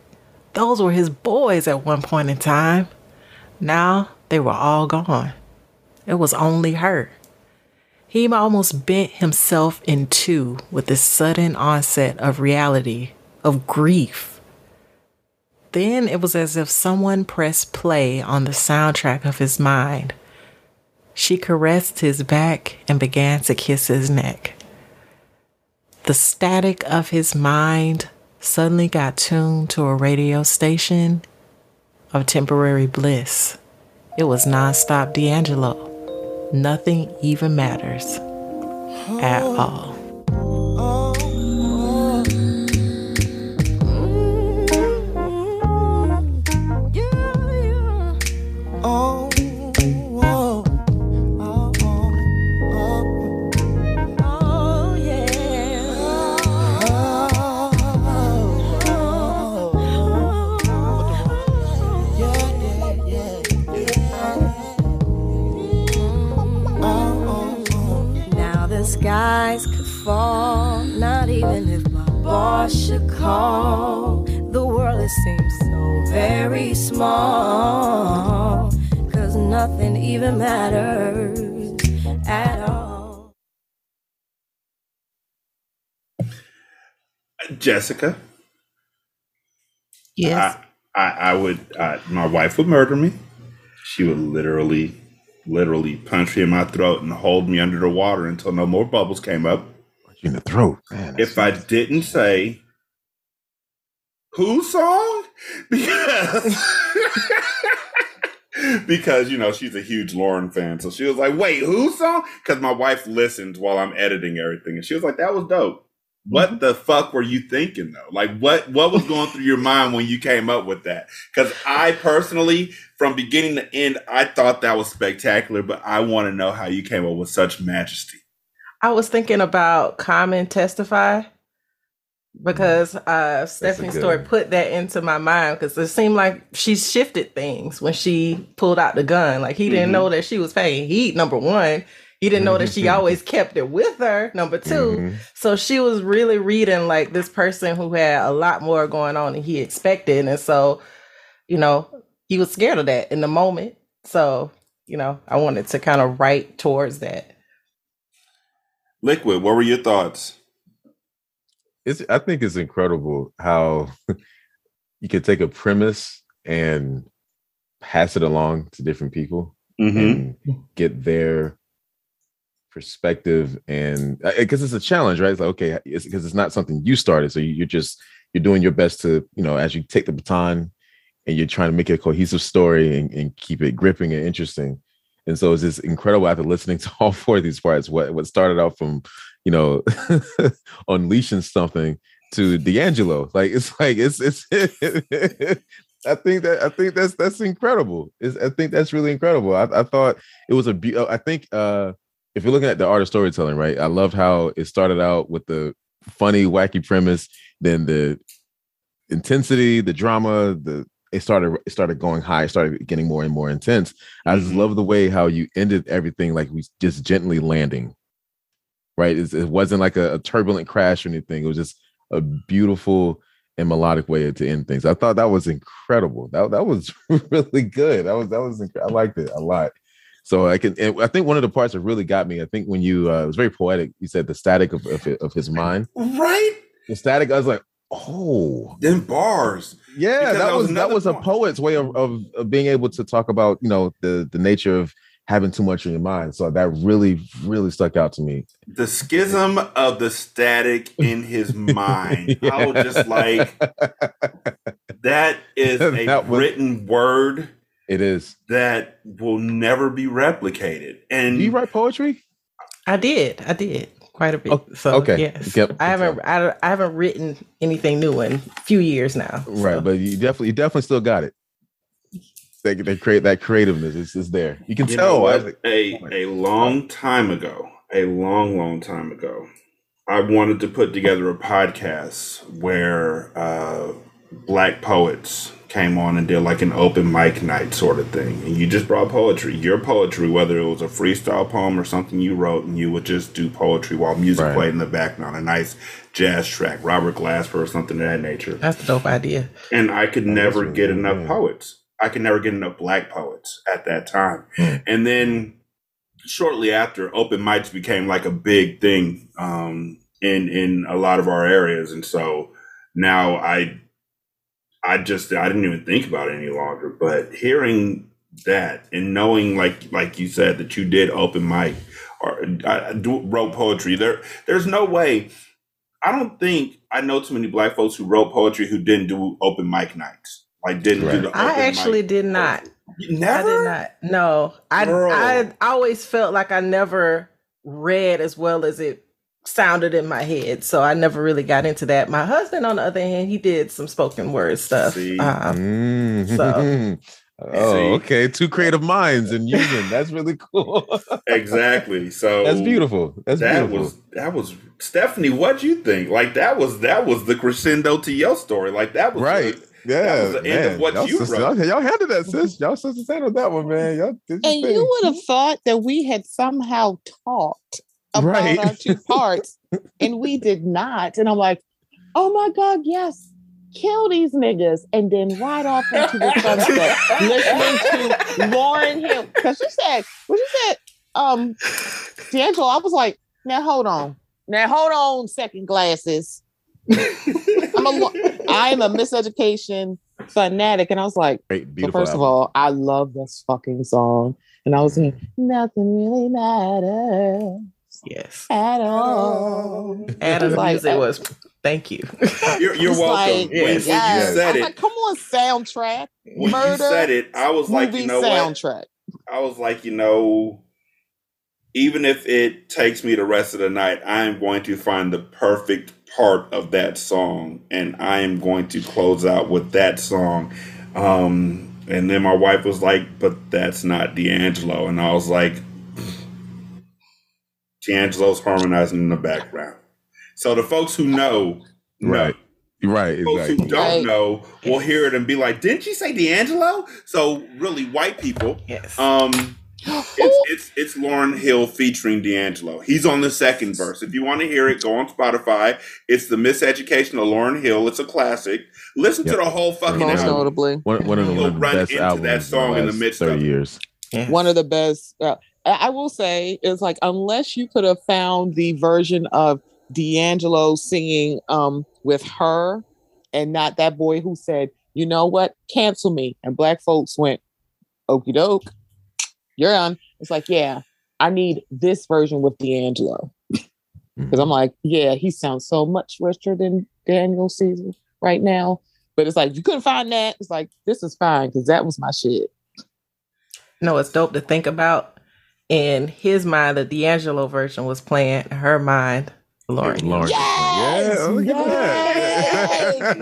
Those were his boys at one point in time. Now they were all gone. It was only her. He almost bent himself in two with this sudden onset of reality, of grief. Then it was as if someone pressed play on the soundtrack of his mind she caressed his back and began to kiss his neck. The static of his mind suddenly got tuned to a radio station of temporary bliss. It was nonstop D'Angelo. Nothing even matters at all. Oh, oh. Fall, not even if my boss should call. The world it seems so very small, cause nothing even matters at all. Jessica, Yes. I, I, I would, uh, my wife would murder me. She would literally, literally punch me in my throat and hold me under the water until no more bubbles came up. In the throat, man. If I didn't say whose song, because because you know she's a huge Lauryn fan, so she was like, "Wait, whose song?" Because my wife listened while I'm editing everything, and she was like, "That was dope." What mm-hmm. the fuck were you thinking though? Like what what was going through your mind when you came up with that? Because I personally, from beginning to end, I thought that was spectacular, but I want to know how you came up with such majesty. I was thinking about Common Testify because uh, Stephanie Story one. put that into my mind because it seemed like she shifted things when she pulled out the gun. Like he didn't Mhm. know that she was paying heat, number one. he didn't know that she always kept it with her. Number 2 Mhm. so she was really reading like this person who had a lot more going on than he expected, and so you know he was scared of that in the moment. So you know, I wanted to kind of write towards that. Liquid, what were your thoughts? it's I think it's incredible how you can take a premise and pass it along to different people Mm-hmm. and get their perspective and because it's a challenge right it's like okay because it's not something you started so you- you're just you're doing your best to you know as you take the baton and you're trying to make it a cohesive story and, and keep it gripping and interesting and so it's just incredible after listening to all four of these parts what what started out from you know unleashing something to D'Angelo like it's like it's it's I think that I think that's that's incredible. It's, I think that's really incredible. I, I thought it was a. be- I think uh, if you're looking at the art of storytelling, right? I loved how it started out with the funny, wacky premise, then the intensity, the drama, the it started it started going high, it started getting more and more intense. I just Mhm. love the way how you ended everything like we just gently landing. Right, It's- it wasn't like a, a turbulent crash or anything. It was just a beautiful and melodic way to end things. I thought that was incredible. That that was really good. That was that was inc- I liked it a lot. So I can. and I think one of the parts that really got me. I think when you uh, it was very poetic. You said the static of of, of his mind. Right? The static. I was like, oh Them bars. yeah. Because That that was was that another was a poet's way of, of of being able to talk about you know the the nature of having too much in your mind. So that really really stuck out to me. The schism of the static in his mind. I was just like, that is a That was- written word it is. that will never be replicated. And Do you write poetry? I did, I did quite a bit. Oh, so okay. yes, Yep. I haven't, I, I haven't written anything new in a few years now. Right, so. but you definitely you definitely still got it. They, they create that creativeness. It's, it's there. You can You tell. know what? I- A a long time ago, a long, long time ago, I wanted to put together a podcast where uh, black poets came on and did like an open mic night sort of thing. And you just brought poetry, your poetry, whether it was a freestyle poem or something you wrote, and you would just do poetry while music Right. played in the background, a nice jazz track, Robert Glasper or something of that nature. That's a dope idea. And I could never really get good, enough yeah. poets. I could never get enough black poets at that time. Hmm. And then shortly after, open mics became like a big thing um, in in a lot of our areas. And so now I I just I didn't even think about it any longer. But hearing that and knowing like like you said that you did open mic or I, I do, wrote poetry, there there's no way. I don't think I know too many black folks who wrote poetry who didn't do open mic nights. Like didn't do Right. the. I actually mic did not. poetry. You Never. I did not. No, I Girl. I always felt like I never read as well as it sounded in my head, so I never really got into that. My husband, on the other hand, he did some spoken word stuff. See? Um, Mm. So- oh, See? okay. Two creative minds in union. That's really cool. Exactly. So That's beautiful. That's that beautiful. was that was Stephanie. What you think? Like that was that was the crescendo to your story. Like that was right. the- yeah, was the end of man. what y'all, you sisters- wrote. y'all, y'all handled that, sis. Y'all sisters handled that one, man. Y'all did And you would have thought that we had somehow talked about Right. our two parts, and we did not. And I'm like, oh my God, yes, kill these niggas. And then right off into the sunset, listening to Lauryn Hill. Because she said, what you said, um, D'Angelo, I was like, now hold on. Now hold on, second glasses. I'm a, I am a miseducation fanatic. And I was like, Great, so first of all, I love this fucking song. And I was saying, nothing really matters yes, at all. Adam's Like, music uh, was. Thank you. You're, you're welcome. like, when, when you yes. said I'm it, like, come on, soundtrack. when Murder you said it, I was like, you know what? soundtrack. I was like, you know, even if it takes me the rest of the night, I am going to find the perfect part of that song, and I am going to close out with that song. Um, and then my wife was like, "But that's not D'Angelo," and I was like, "D'Angelo's harmonizing in the background." So the folks who know, know. Right. Right. Folks who don't Right. know will hear it and be like, "Didn't she say D'Angelo?" So really, white people Yes. um It's, it's it's Lauryn Hill featuring D'Angelo. He's on the second verse. If you want to hear it, go on Spotify. It's the Miseducation of Lauryn Hill. It's a classic. Listen Yep. to the whole fucking Most Most album. notably, One, one of the, one of the run best into that albums song in the last midst of thirty it. years. One of the best. Uh, I I will say is like unless you could have found the version of D'Angelo singing um with her and not that boy who said, you know what, cancel me, and black folks went, okie doke, you're on. It's like, yeah, I need this version with D'Angelo because I'm like, yeah, he sounds so much richer than Daniel Caesar right now. But it's like you couldn't find that. It's like this is fine because that was my shit. No, it's dope to think about. In his mind, the D'Angelo version was playing. Her mind, Lauryn. Hill. Lauryn. Yes! Yeah, oh, look at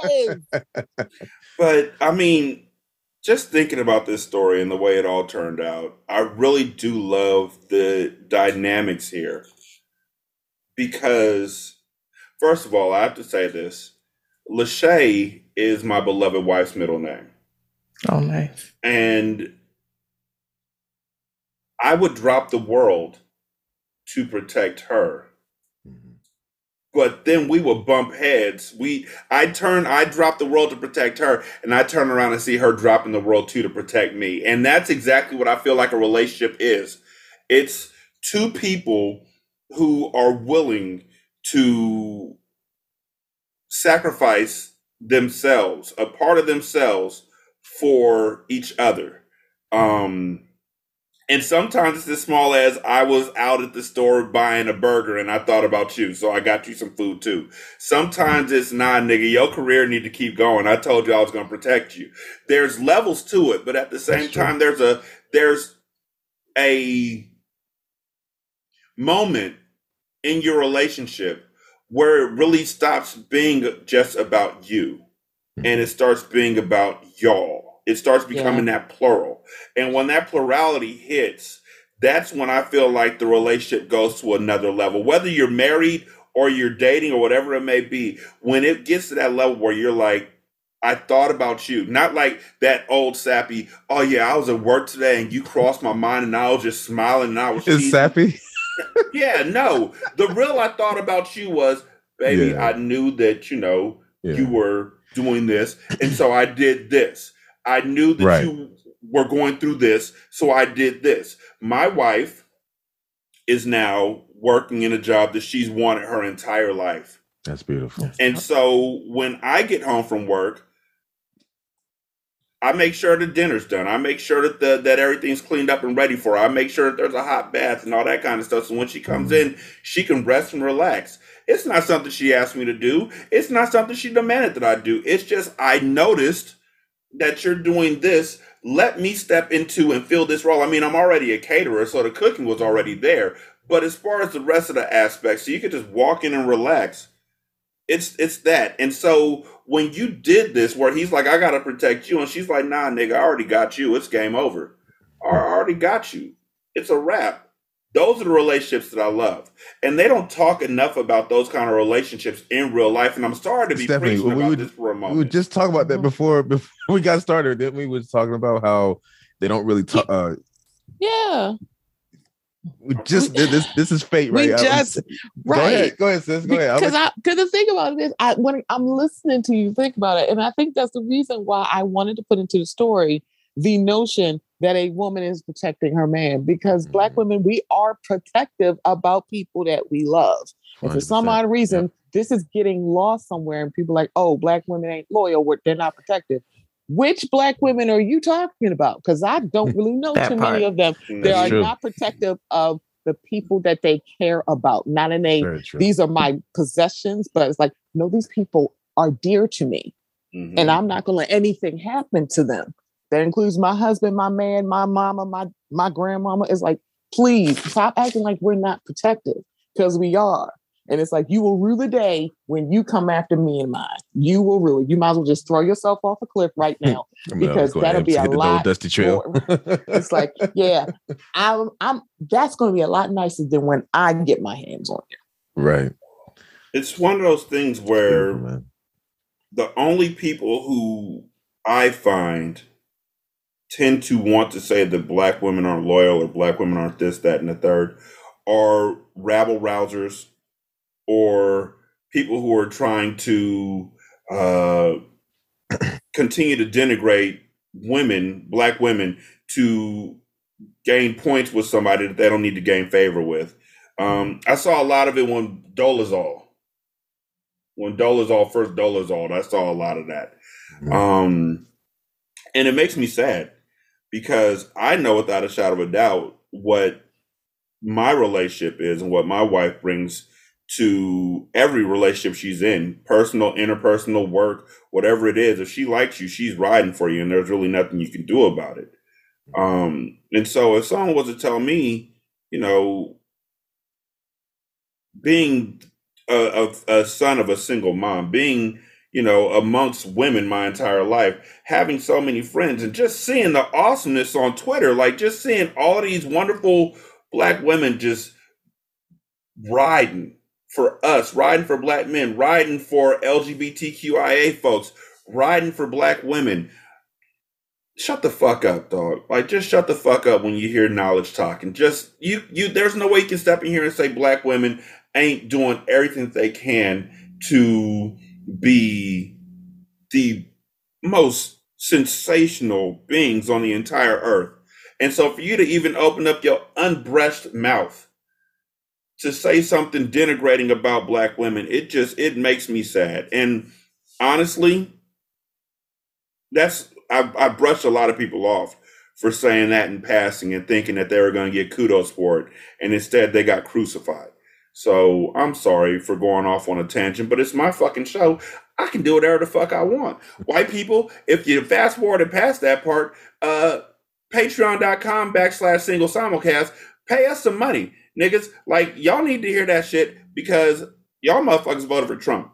Yes! But I mean, just thinking about this story and the way it all turned out, I really do love the dynamics here. Because, first of all, I have to say this Lachey is my beloved wife's middle name. Oh, nice. And I would drop the world to protect her. But then we would bump heads. We I turn I drop the world to protect her, and I turn around and see her dropping the world too to protect me. And that's exactly what I feel like a relationship is. It's two people who are willing to sacrifice themselves, a part of themselves for each other. Um, and sometimes it's as small as I was out at the store buying a burger and I thought about you, so I got you some food too. Sometimes it's nah, nigga, your career need to keep going. I told you I was going to protect you. There's levels to it, but at the same time, there's a there's a moment in your relationship where it really stops being just about you and it starts being about y'all. It starts becoming that plural. And when that plurality hits, that's when I feel like the relationship goes to another level. Whether you're married or you're dating or whatever it may be, when it gets to that level where you're like, I thought about you, not like that old sappy, oh yeah, I was at work today and you crossed my mind and I was just smiling and I was It's cheesing." sappy. Yeah, no. The real I thought about you was, baby, Yeah. I knew that, you know, Yeah. you were doing this, and so I did this. I knew that Right. you were going through this, so I did this. My wife is now working in a job that she's wanted her entire life. That's beautiful. And so when I get home from work, I make sure the dinner's done. I make sure that the, that everything's cleaned up and ready for her. I make sure that there's a hot bath and all that kind of stuff. So when she comes mm-hmm. in, she can rest and relax. It's not something she asked me to do. It's not something she demanded that I do. It's just I noticed that you're doing this. Let me step into and fill this role. I mean, I'm already a caterer, so the cooking was already there. But as far as the rest of the aspects, so you could just walk in and relax. It's it's that. And so when you did this, where he's like, I gotta protect you, and she's like, Nah, nigga, I already got you. It's game over. I already got you. It's a wrap. Those are the relationships that I love, and they don't talk enough about those kind of relationships in real life. And I'm sorry to be Stephanie, preaching we about would- this for a We moment. were just talking about that Mhm. before before we got started. Then we was talking about how they don't really talk. Uh, Yeah. we just this this is fate, We right? I- just- go right. ahead, go ahead, sis. Go ahead. Because I because the thing about it is I when I'm listening to you think about it, and I think that's the reason why I wanted to put into the story the notion that a woman is protecting her man because black Mhm. women we are protective about people that we love. And for some odd reason, this is getting lost somewhere, and people are like, oh, black women ain't loyal, they're not protective. Which black women are you talking about? Because I don't really know too part. many of them. Mm, They are true. not protective of the people that they care about, not in a these are my possessions, but it's like, no, these people are dear to me. mhm. And I'm not gonna let anything happen to them. That includes my husband, my man, my mama, my my grandmama. Is like, please stop acting like we're not protective because we are. And it's like you will rue the day when you come after me and mine. You will rue it. You might as well just throw yourself off a cliff right now. Because go that'll be a hit lot dusty trail. It's like, yeah, I'm I'm that's gonna be a lot nicer than when I get my hands on you. right. it's one of those things where Beautiful, the only people who I find tend to want to say that black women aren't loyal or black women aren't this, that, and the third are rabble rousers or people who are trying to uh, continue to denigrate women, black women, to gain points with somebody that they don't need to gain favor with. Um, I saw a lot of it when Dolezal, when Dolezal first Dolezal, I saw a lot of that. Um, and it makes me sad because I know without a shadow of a doubt what my relationship is and what my wife brings to every relationship she's in personal interpersonal work whatever it is. If she likes you she's riding for you and there's really nothing you can do about it. Um and so if someone was to tell me you know being a, a, a son of a single mom being you know amongst women my entire life having so many friends and just seeing the awesomeness on twitter like just seeing all these wonderful black women just riding for us, riding for black men, riding for LGBTQIA folks, riding for black women. Shut the fuck up, dog. Like just shut the fuck up when you hear knowledge talking. Just you you there's no way you can step in here and say black women ain't doing everything they can to be the most sensational beings on the entire earth. And so for you to even open up your unbrushed mouth to say something denigrating about black women, it just it makes me sad. And honestly, that's I, I brush a lot of people off for saying that in passing and thinking that they were going to get kudos for it, and instead they got crucified. So I'm sorry for going off on a tangent, but it's my fucking show. I can do whatever the fuck I want. White people, if you fast forward and past that part, uh, patreon.com backslash single simulcast, pay us some money niggas. Like y'all need to hear that shit because y'all motherfuckers voted for Trump.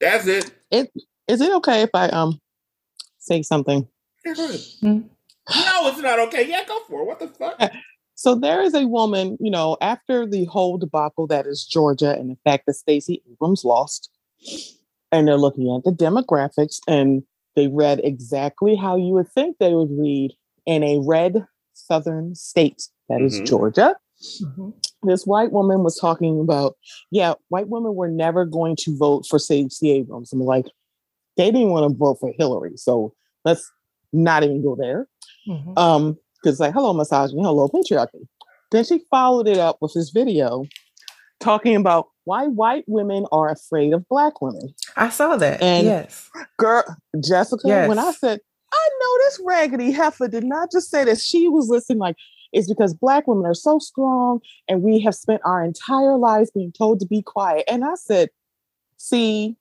That's it. It is it okay if I um say something? Yeah, mm-hmm. No, it's not okay. Yeah, go for it. What the fuck? So there is a woman, you know, after the whole debacle that is Georgia and the fact that Stacey Abrams lost, and they're looking at the demographics and they read exactly how you would think they would read in a red southern state that is mm-hmm. Georgia. Mm-hmm. This white woman was talking about, yeah, white women were never going to vote for Stacey Abrams. I'm like, they didn't want to vote for Hillary, so let's not even go there. Mm-hmm. Um, because like, hello misogyny, hello patriarchy. Then she followed it up with this video talking about why white women are afraid of black women. I saw that. And yes, girl, Jessica, yes. when I said I know this raggedy heifer did not just say that she was listening like it's because black women are so strong and we have spent our entire lives being told to be quiet. And I said, see,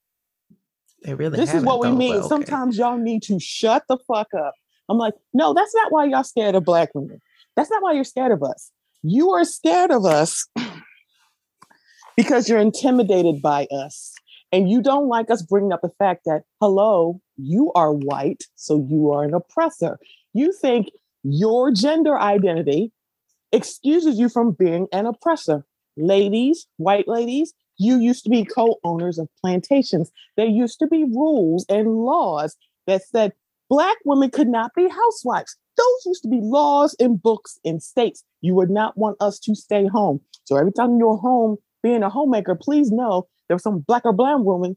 they really this is what we mean. Okay. Sometimes y'all need to shut the fuck up. I'm like, no, that's not why y'all scared of black women. That's not why you're scared of us. You are scared of us because you're intimidated by us. And you don't like us bringing up the fact that, hello, you are white, so you are an oppressor. You think your gender identity excuses you from being an oppressor. Ladies, white ladies, you used to be co owners of plantations. There used to be rules and laws that said Black women could not be housewives. Those used to be laws in books in states. You would not want us to stay home. So every time you're home being a homemaker, please know there was some Black or Brown woman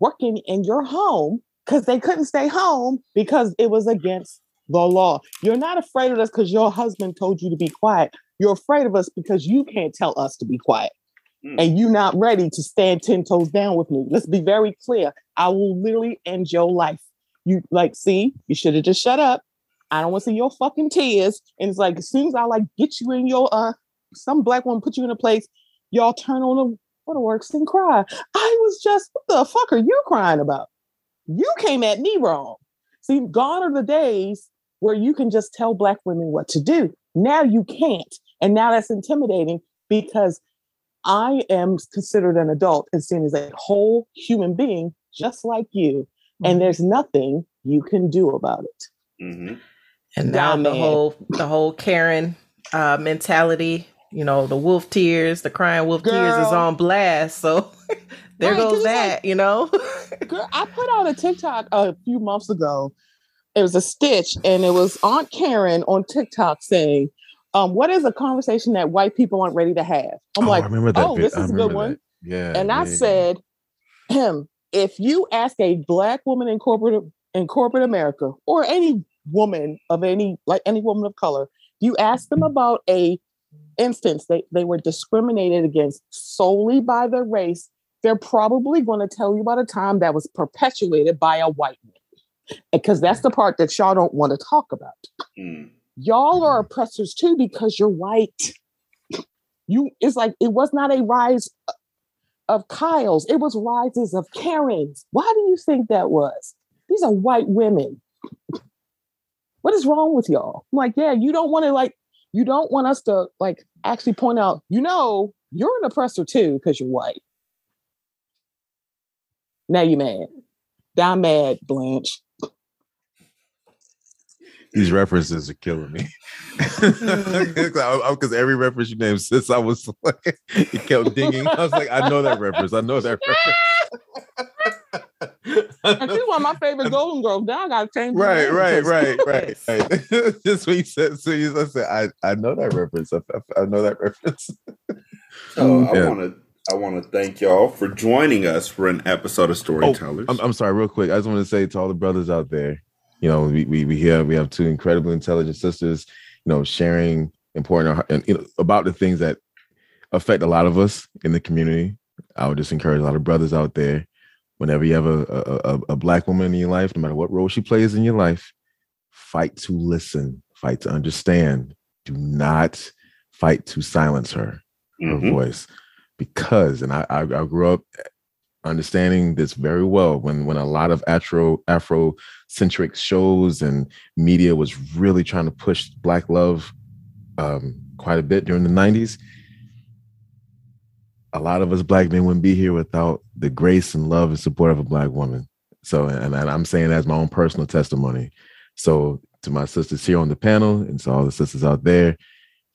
working in your home because they couldn't stay home because it was against the law. You're not afraid of us because your husband told you to be quiet. You're afraid of us because you can't tell us to be quiet. Mm. And you're not ready to stand 10 toes down with me. Let's be very clear. I will literally end your life. You like, see, you should have just shut up. I don't want to see your fucking tears. And it's like, as soon as I like get you in your uh some black woman put you in a place, y'all turn on the waterworks and cry. I was just, what the fuck are you crying about? You came at me wrong. See, gone are the days where you can just tell Black women what to do. Now you can't. And now that's intimidating because I am considered an adult and seen as a whole human being just like you. Mm-hmm. And there's nothing you can do about it. Mm-hmm. And now the whole the whole Karen uh, mentality, you know, the wolf tears, the crying wolf Girl. tears is on blast. So there right, goes that, like, you know. Girl, I put out a TikTok a few months ago it was a stitch, and it was Aunt Karen on TikTok saying, um, "What is a conversation that white people aren't ready to have?" I'm Oh, like, I remember that. "Oh, bit. this is a good remember one." that. Yeah. And I yeah, yeah. said, "Him, if you ask a black woman in corporate in corporate America or any woman of any like any woman of color, you ask them mm-hmm. about a instance they, they were discriminated against solely by their race, they're probably going to tell you about a time that was perpetuated by a white man. Because that's the mm-hmm. part that y'all don't want to talk about. Mm. Y'all are mm-hmm. oppressors too because you're white. You it's like it was not a rise of Kyle's, it was rises of Karen's. Why do you think that was? These are white women. What is wrong with y'all? I'm like, yeah, you don't want to like, you don't want us to like actually point out, you know, you're an oppressor too because you're white. Now you mad. Now I'm mad, Blanche. These references are killing me. Because every reference you named since I was like, it kept dinging. I was like, I know that reference. I know that reference. And she's one of my favorite Golden Girls. Now I gotta change. right, right, right, right, right. Just when you said, so you I said, I, I know that reference. I, I, I know that reference. So I Yeah. want to I want to thank y'all for joining us for an episode of oh, Storytellers. I'm, I'm sorry, real quick. I just want to say to all the brothers out there, you know, we we we have we have two incredibly intelligent sisters, you know, sharing important and you know about the things that affect a lot of us in the community. I would just encourage a lot of brothers out there. Whenever you have a, a, a, a black woman in your life, no matter what role she plays in your life, fight to listen, fight to understand. Do not fight to silence her her Mhm. voice because and I, I I grew up understanding this very well when when a lot of afro afrocentric shows and media was really trying to push black love um quite a bit during the 90s a lot of us black men wouldn't be here without the grace and love and support of a black woman. So and, and i'm saying that's my own personal testimony. So to my sisters here on the panel and to all the sisters out there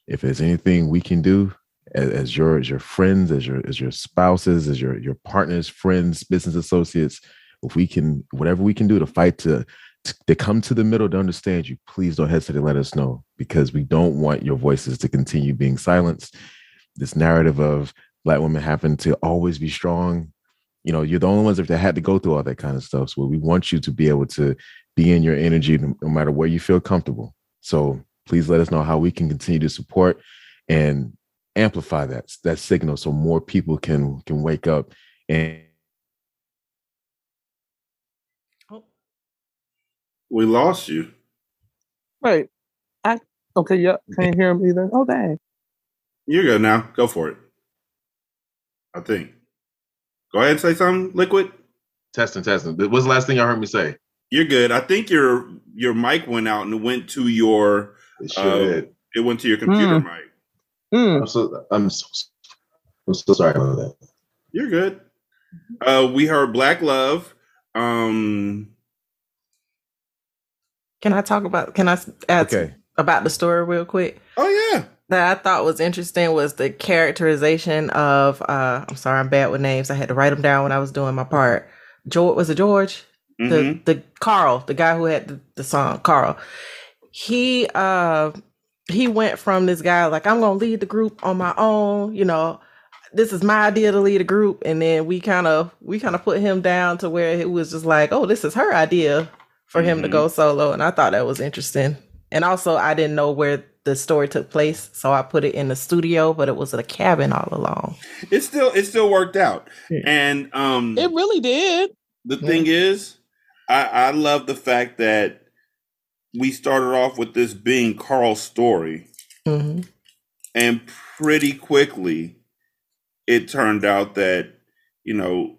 if there's anything we can do as, as your as your friends, as your as your spouses, as your your partners, friends, business associates, if we can whatever we can do to fight to to, come to the middle to understand you, please don't hesitate to let us know because we don't want your voices to continue being silenced. This narrative of black women having to always be strong, you know, you're the only ones that had to go through all that kind of stuff. So we want you to be able to be in your energy no, no matter where you feel comfortable. So please let us know how we can continue to support and amplify that that signal so more people can can wake up and We lost you. Wait, I okay. Yep, can't hear him either. Oh dang. You're good now. Go for it. I think. Go ahead and say something, Liquid. testing testing what's the last thing y'all heard me say You're good. I think your your mic went out and it went to your it uh, it went to your computer Hmm. mic. Mm. i'm so i'm so, I'm so sorry about that You're good. Uh, we heard Black Love. Um, Can I talk about? Can I add okay about the story real quick? oh yeah. That I thought was interesting was the characterization of. uh I'm sorry, I'm bad with names. I had to write them down when I was doing my part. George was it George? Mhm. the the Carl, the guy who had the, the song, Carl. He uh he went from this guy like I'm gonna lead the group on my own, you know. This is my idea to lead a group, and then we kind of we kind of put him down to where it was just like, oh, this is her idea for him to Mhm. go solo, and I thought that was interesting. And also, I didn't know where the story took place, so I put it in the studio, but it was at a cabin all along. It still it still worked out. Yeah. And um, It really did. the thing is, I I love the fact that we started off with this being Carl's story, hmm and pretty quickly, it turned out that you know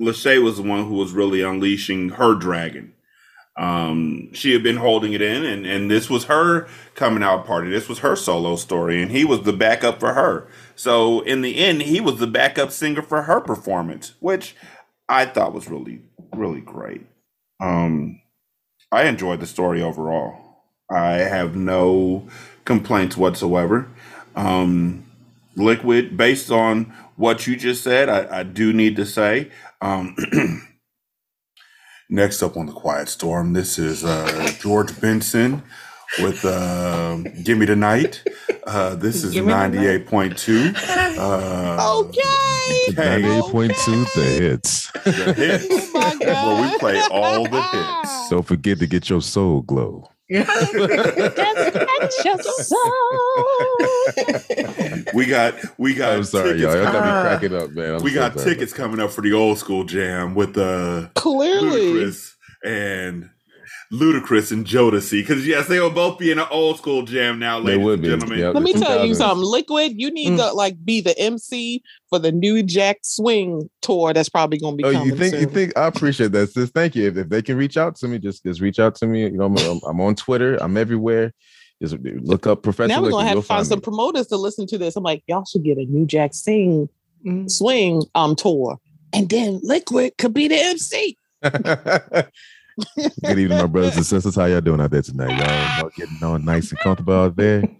Lachey was the one who was really unleashing her dragon. Um, she had been holding it in, and and this was her coming out party. This was her solo story, and he was the backup for her. So in the end, he was the backup singer for her performance, which I thought was really really great. Um, I enjoyed the story overall. I have no complaints whatsoever. Um, Liquid, based on what you just said, I, I do need to say, um, Next up on the Quiet Storm, this is uh, George Benson with uh, "Give Me the Night." Uh, this is Give Me the Night. ninety-eight point two. Uh, Okay. Hey. 98.2 the hits. the hits, Oh my where we play all the hits. Don't forget to get your soul glow. That's just so. We got we got. I'm sorry, tickets y'all. Y'all got coming- me Ah. cracking up, man. I'm we so got sorry tickets coming up for the old school jam with the Clearly. Ludacris and Ludacris and Jodeci. Because yes, they will both be in an old school jam now, They ladies would and be, gentlemen. yep. Let me the tell you 2000s. something. Liquid, you need Mm. to like be the MC for the New Jack Swing tour that's probably going to be Oh, coming you think soon. you think I appreciate that, sis. Thank you. If, if they can reach out to me, just just reach out to me. You know, I'm, I'm, I'm on Twitter. I'm everywhere. Just look up Professor. now we're gonna have you'll to find some promoters to listen to this. I'm like, y'all should get a New Jack Sing Mm. Swing um tour, and then Liquid could be the MC. Good evening, my brothers and sisters. How y'all doing out there tonight? Y'all, y'all getting on nice and comfortable out there?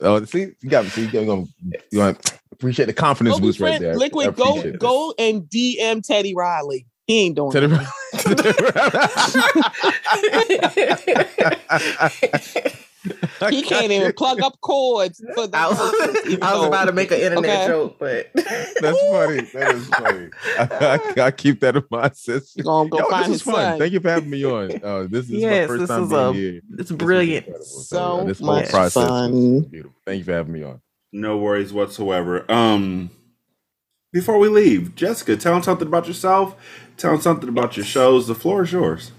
Oh, see, you got me. See, you're gonna, you gonna appreciate the confidence Go boost right there. Liquid, go appreciate it. go and DM Teddy Riley. He ain't doing Teddy it. He can't even plug up cords for the. I was, I was about to make an internet Okay. joke, but That's funny. That is funny. I, I, I keep that in mind, sis. Go Yo, find this his is fun. son. Thank you for having me on. Uh, this is Yes, my first this time is being a- here. it's brilliant. incredible. So uh, this whole much process fun. beautiful. Thank you for having me on. No worries whatsoever. Um, before we leave, Jessica, tell them something about yourself. Tell them something about your shows. The floor is yours.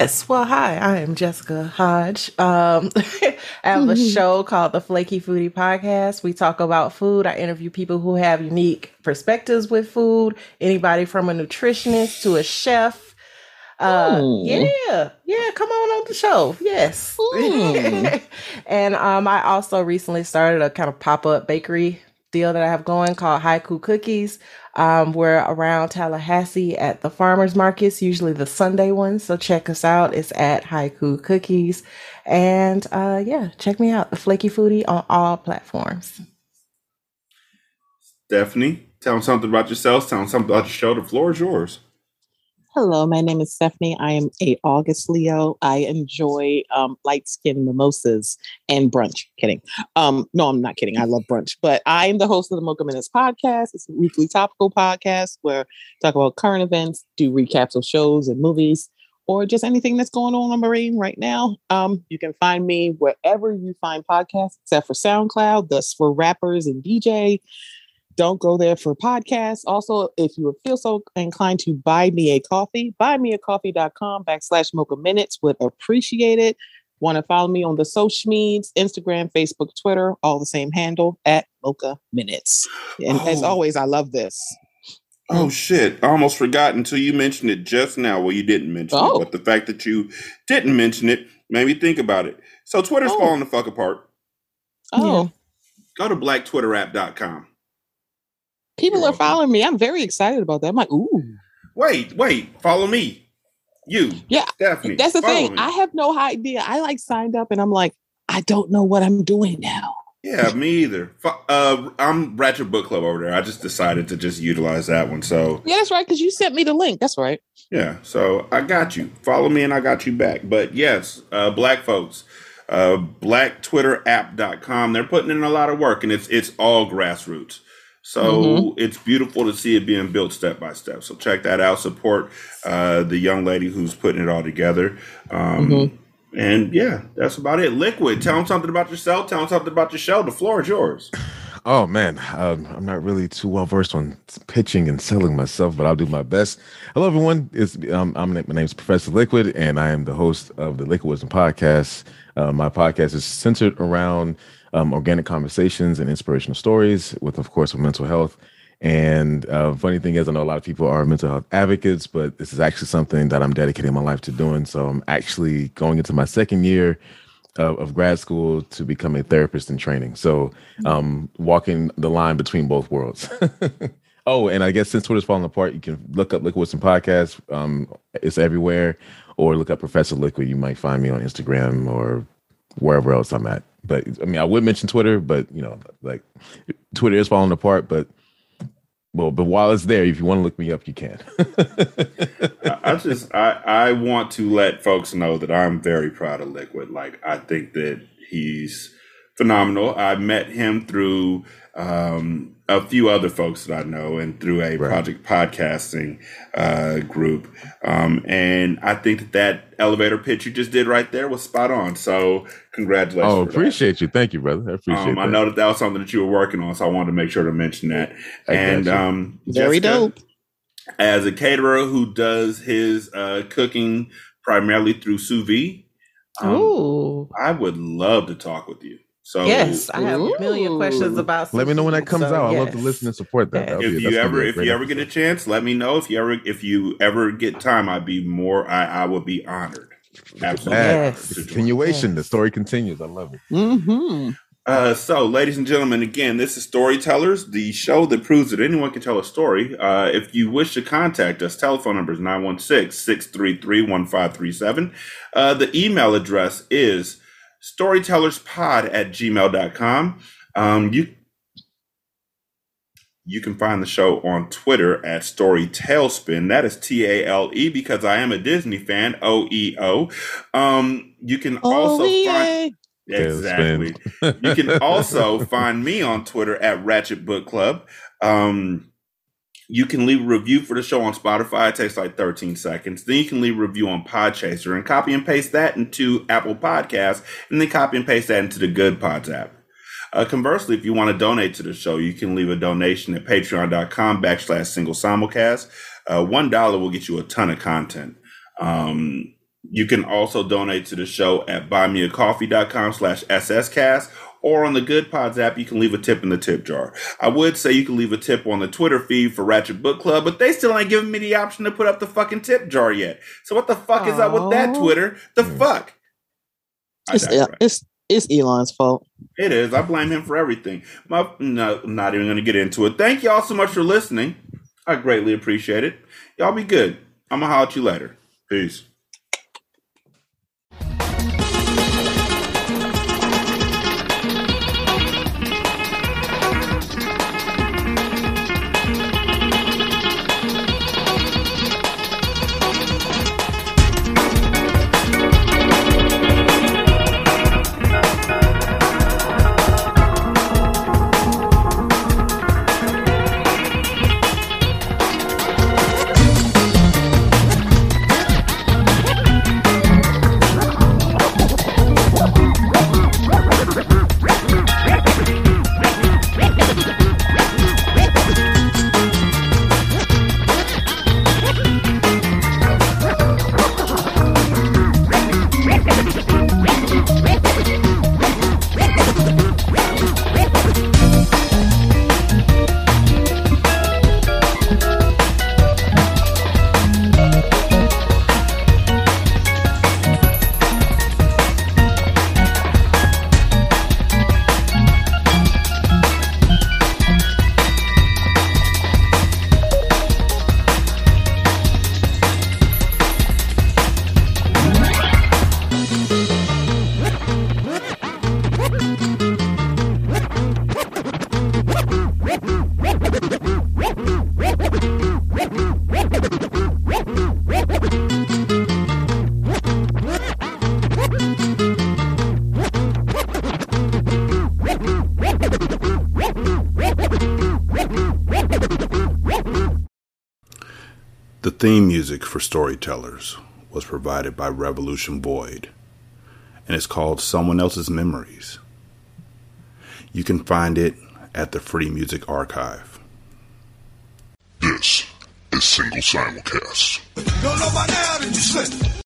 Yes, well, hi, I am Jessica Hodge. Um, I have a show called the Flaky Foodie Podcast. We talk about food. I interview people who have unique perspectives with food, anybody from a nutritionist to a chef. Uh, Ooh. yeah, yeah, come on on the show. Yes. And um, I also recently started a kind of pop up bakery deal that I have going called Haiku Cookies. Um, we're around Tallahassee at the farmers markets, usually the Sunday ones. So check us out. It's at Haiku Cookies. And uh, yeah, check me out, the Flaky Foodie on all platforms. Stephanie, tell them something about yourself. Tell them something about your show. The floor is yours. Hello, my name is Stephanie. I am a August Leo. I enjoy um, light skin mimosas and brunch. Kidding. Um, no, I'm not kidding. I love brunch, but I am the host of the Mocha Minutes podcast. It's a weekly topical podcast where I talk about current events, do recaps of shows and movies, or just anything that's going on on Marine right now. Um, you can find me wherever you find podcasts, except for SoundCloud. That's for rappers and DJ don't go there for podcasts. Also, if you would feel so inclined to buy me a coffee, buymeacoffee.com backslash mocha minutes would appreciate it. Want to follow me on the social medias, Instagram, Facebook, Twitter, all the same handle at mocha minutes. And as Oh. always, I love this. Oh shit! I almost forgot until you mentioned it just now. Well, you didn't mention Oh. it, but the fact that you didn't mention it made me think about it. So Twitter's Oh. falling the fuck apart. Oh, Go to blacktwitterapp.com. people You're are following me. I'm very excited about that. I'm like, ooh. Wait, wait, follow me. You, Yeah, Stephanie. That's the thing. me. I have no idea. I like signed up and I'm like, I don't know what I'm doing now. Yeah, me either. Uh, I'm Ratchet Book Club over there. I just decided to just utilize that one. So Yeah, that's right. Because you sent me the link. That's right. yeah, so I got you. Follow me and I got you back. But yes, uh, black folks, uh, blacktwitterapp.com. They're putting in a lot of work and it's it's all grassroots. So Mhm. it's beautiful to see it being built step by step. So check that out. Support uh, the young lady who's putting it all together. Um, Mhm. And yeah, that's about it. Liquid, tell them something about yourself. Tell them something about your show. The floor is yours. Oh man, um, I'm not really too well versed on pitching and selling myself, but I'll do my best. Hello, everyone. It's um, I'm my name is Professor Liquid, and I am the host of the Liquid Wisdom Podcast. Uh, my podcast is centered around um, organic conversations and inspirational stories, with of course with mental health. And uh, funny thing is, I know a lot of people are mental health advocates, but this is actually something that I'm dedicating my life to doing. So I'm actually going into my second year of, of grad school to become a therapist in training. So um walking the line between both worlds. oh, and I guess since Twitter's falling apart, you can look up Liquid Wisdom Podcast. Um, it's everywhere, or look up Professor Liquid. You might find me on Instagram or wherever else I'm at. But I mean, I would mention Twitter, but you know, like Twitter is falling apart. But well, but while it's there, if you want to look me up, you can. I, just I I want to let folks know that I'm very proud of Liquid. Like I think that he's phenomenal. I met him through um, a few other folks that I know and through a Right. project podcasting uh, group. Um, and I think that that elevator pitch you just did right there was spot on. So congratulations. oh, for that. appreciate you. Thank you, brother. I appreciate Um, I know that that was something that you were working on, so I wanted to make sure to mention that. I and you. um, Very Jessica, dope. As a caterer who does his uh, cooking primarily through sous vide, um, Ooh. I would love to talk with you. So Yes, I have a million questions Ooh. about. Let me know when that comes so out. I love to listen and support that. Yes. That'll be- if you ever if you ever get a chance, let me know. If you ever if you ever get time, I'd be more. I I would be honored. Absolutely. Yes. honored to join. continuation, the story continues. I love it. Mm-hmm. Uh, so, ladies and gentlemen, again, this is Storytellers, the show that proves that anyone can tell a story. Uh, if you wish to contact us, telephone number is 916 633 1537. Uh, The email address is storytellerspod at gmail.com. Um, you you can find the show on Twitter at StoryTaleSpin. That is T A L E because I am a Disney fan. O E O. Um, you can also find exactly. You can also find me on Twitter at Ratchet Book Club. Um, you can leave a review for the show on Spotify. It takes like 13 seconds. Then you can leave a review on Podchaser and copy and paste that into Apple Podcasts, and then copy and paste that into the Good Pods app. Uh, conversely, if you want to donate to the show, you can leave a donation at patreon.com backslash single simulcast. Uh, One dollar will get you a ton of content. Um, you can also donate to the show at buymeacoffee.com slash sscast or on the Good Pods app, you can leave a tip in the tip jar. I would say you can leave a tip on the Twitter feed for Ratchet Book Club, but they still ain't giving me the option to put up the fucking tip jar yet. So what the fuck is up with that, oh. Twitter? The Yeah. fuck? It's, digress. it's it's Elon's fault. It is. I blame him for everything. My, no, I'm not even going to get into it. Thank y'all so much for listening. I greatly appreciate it. Y'all be good. I'm going to holler at you later. Peace. Theme music for Storytellers was provided by Revolution Void, and it's called Someone Else's Memories. You can find it at the Free Music Archive. This is Single Simulcast.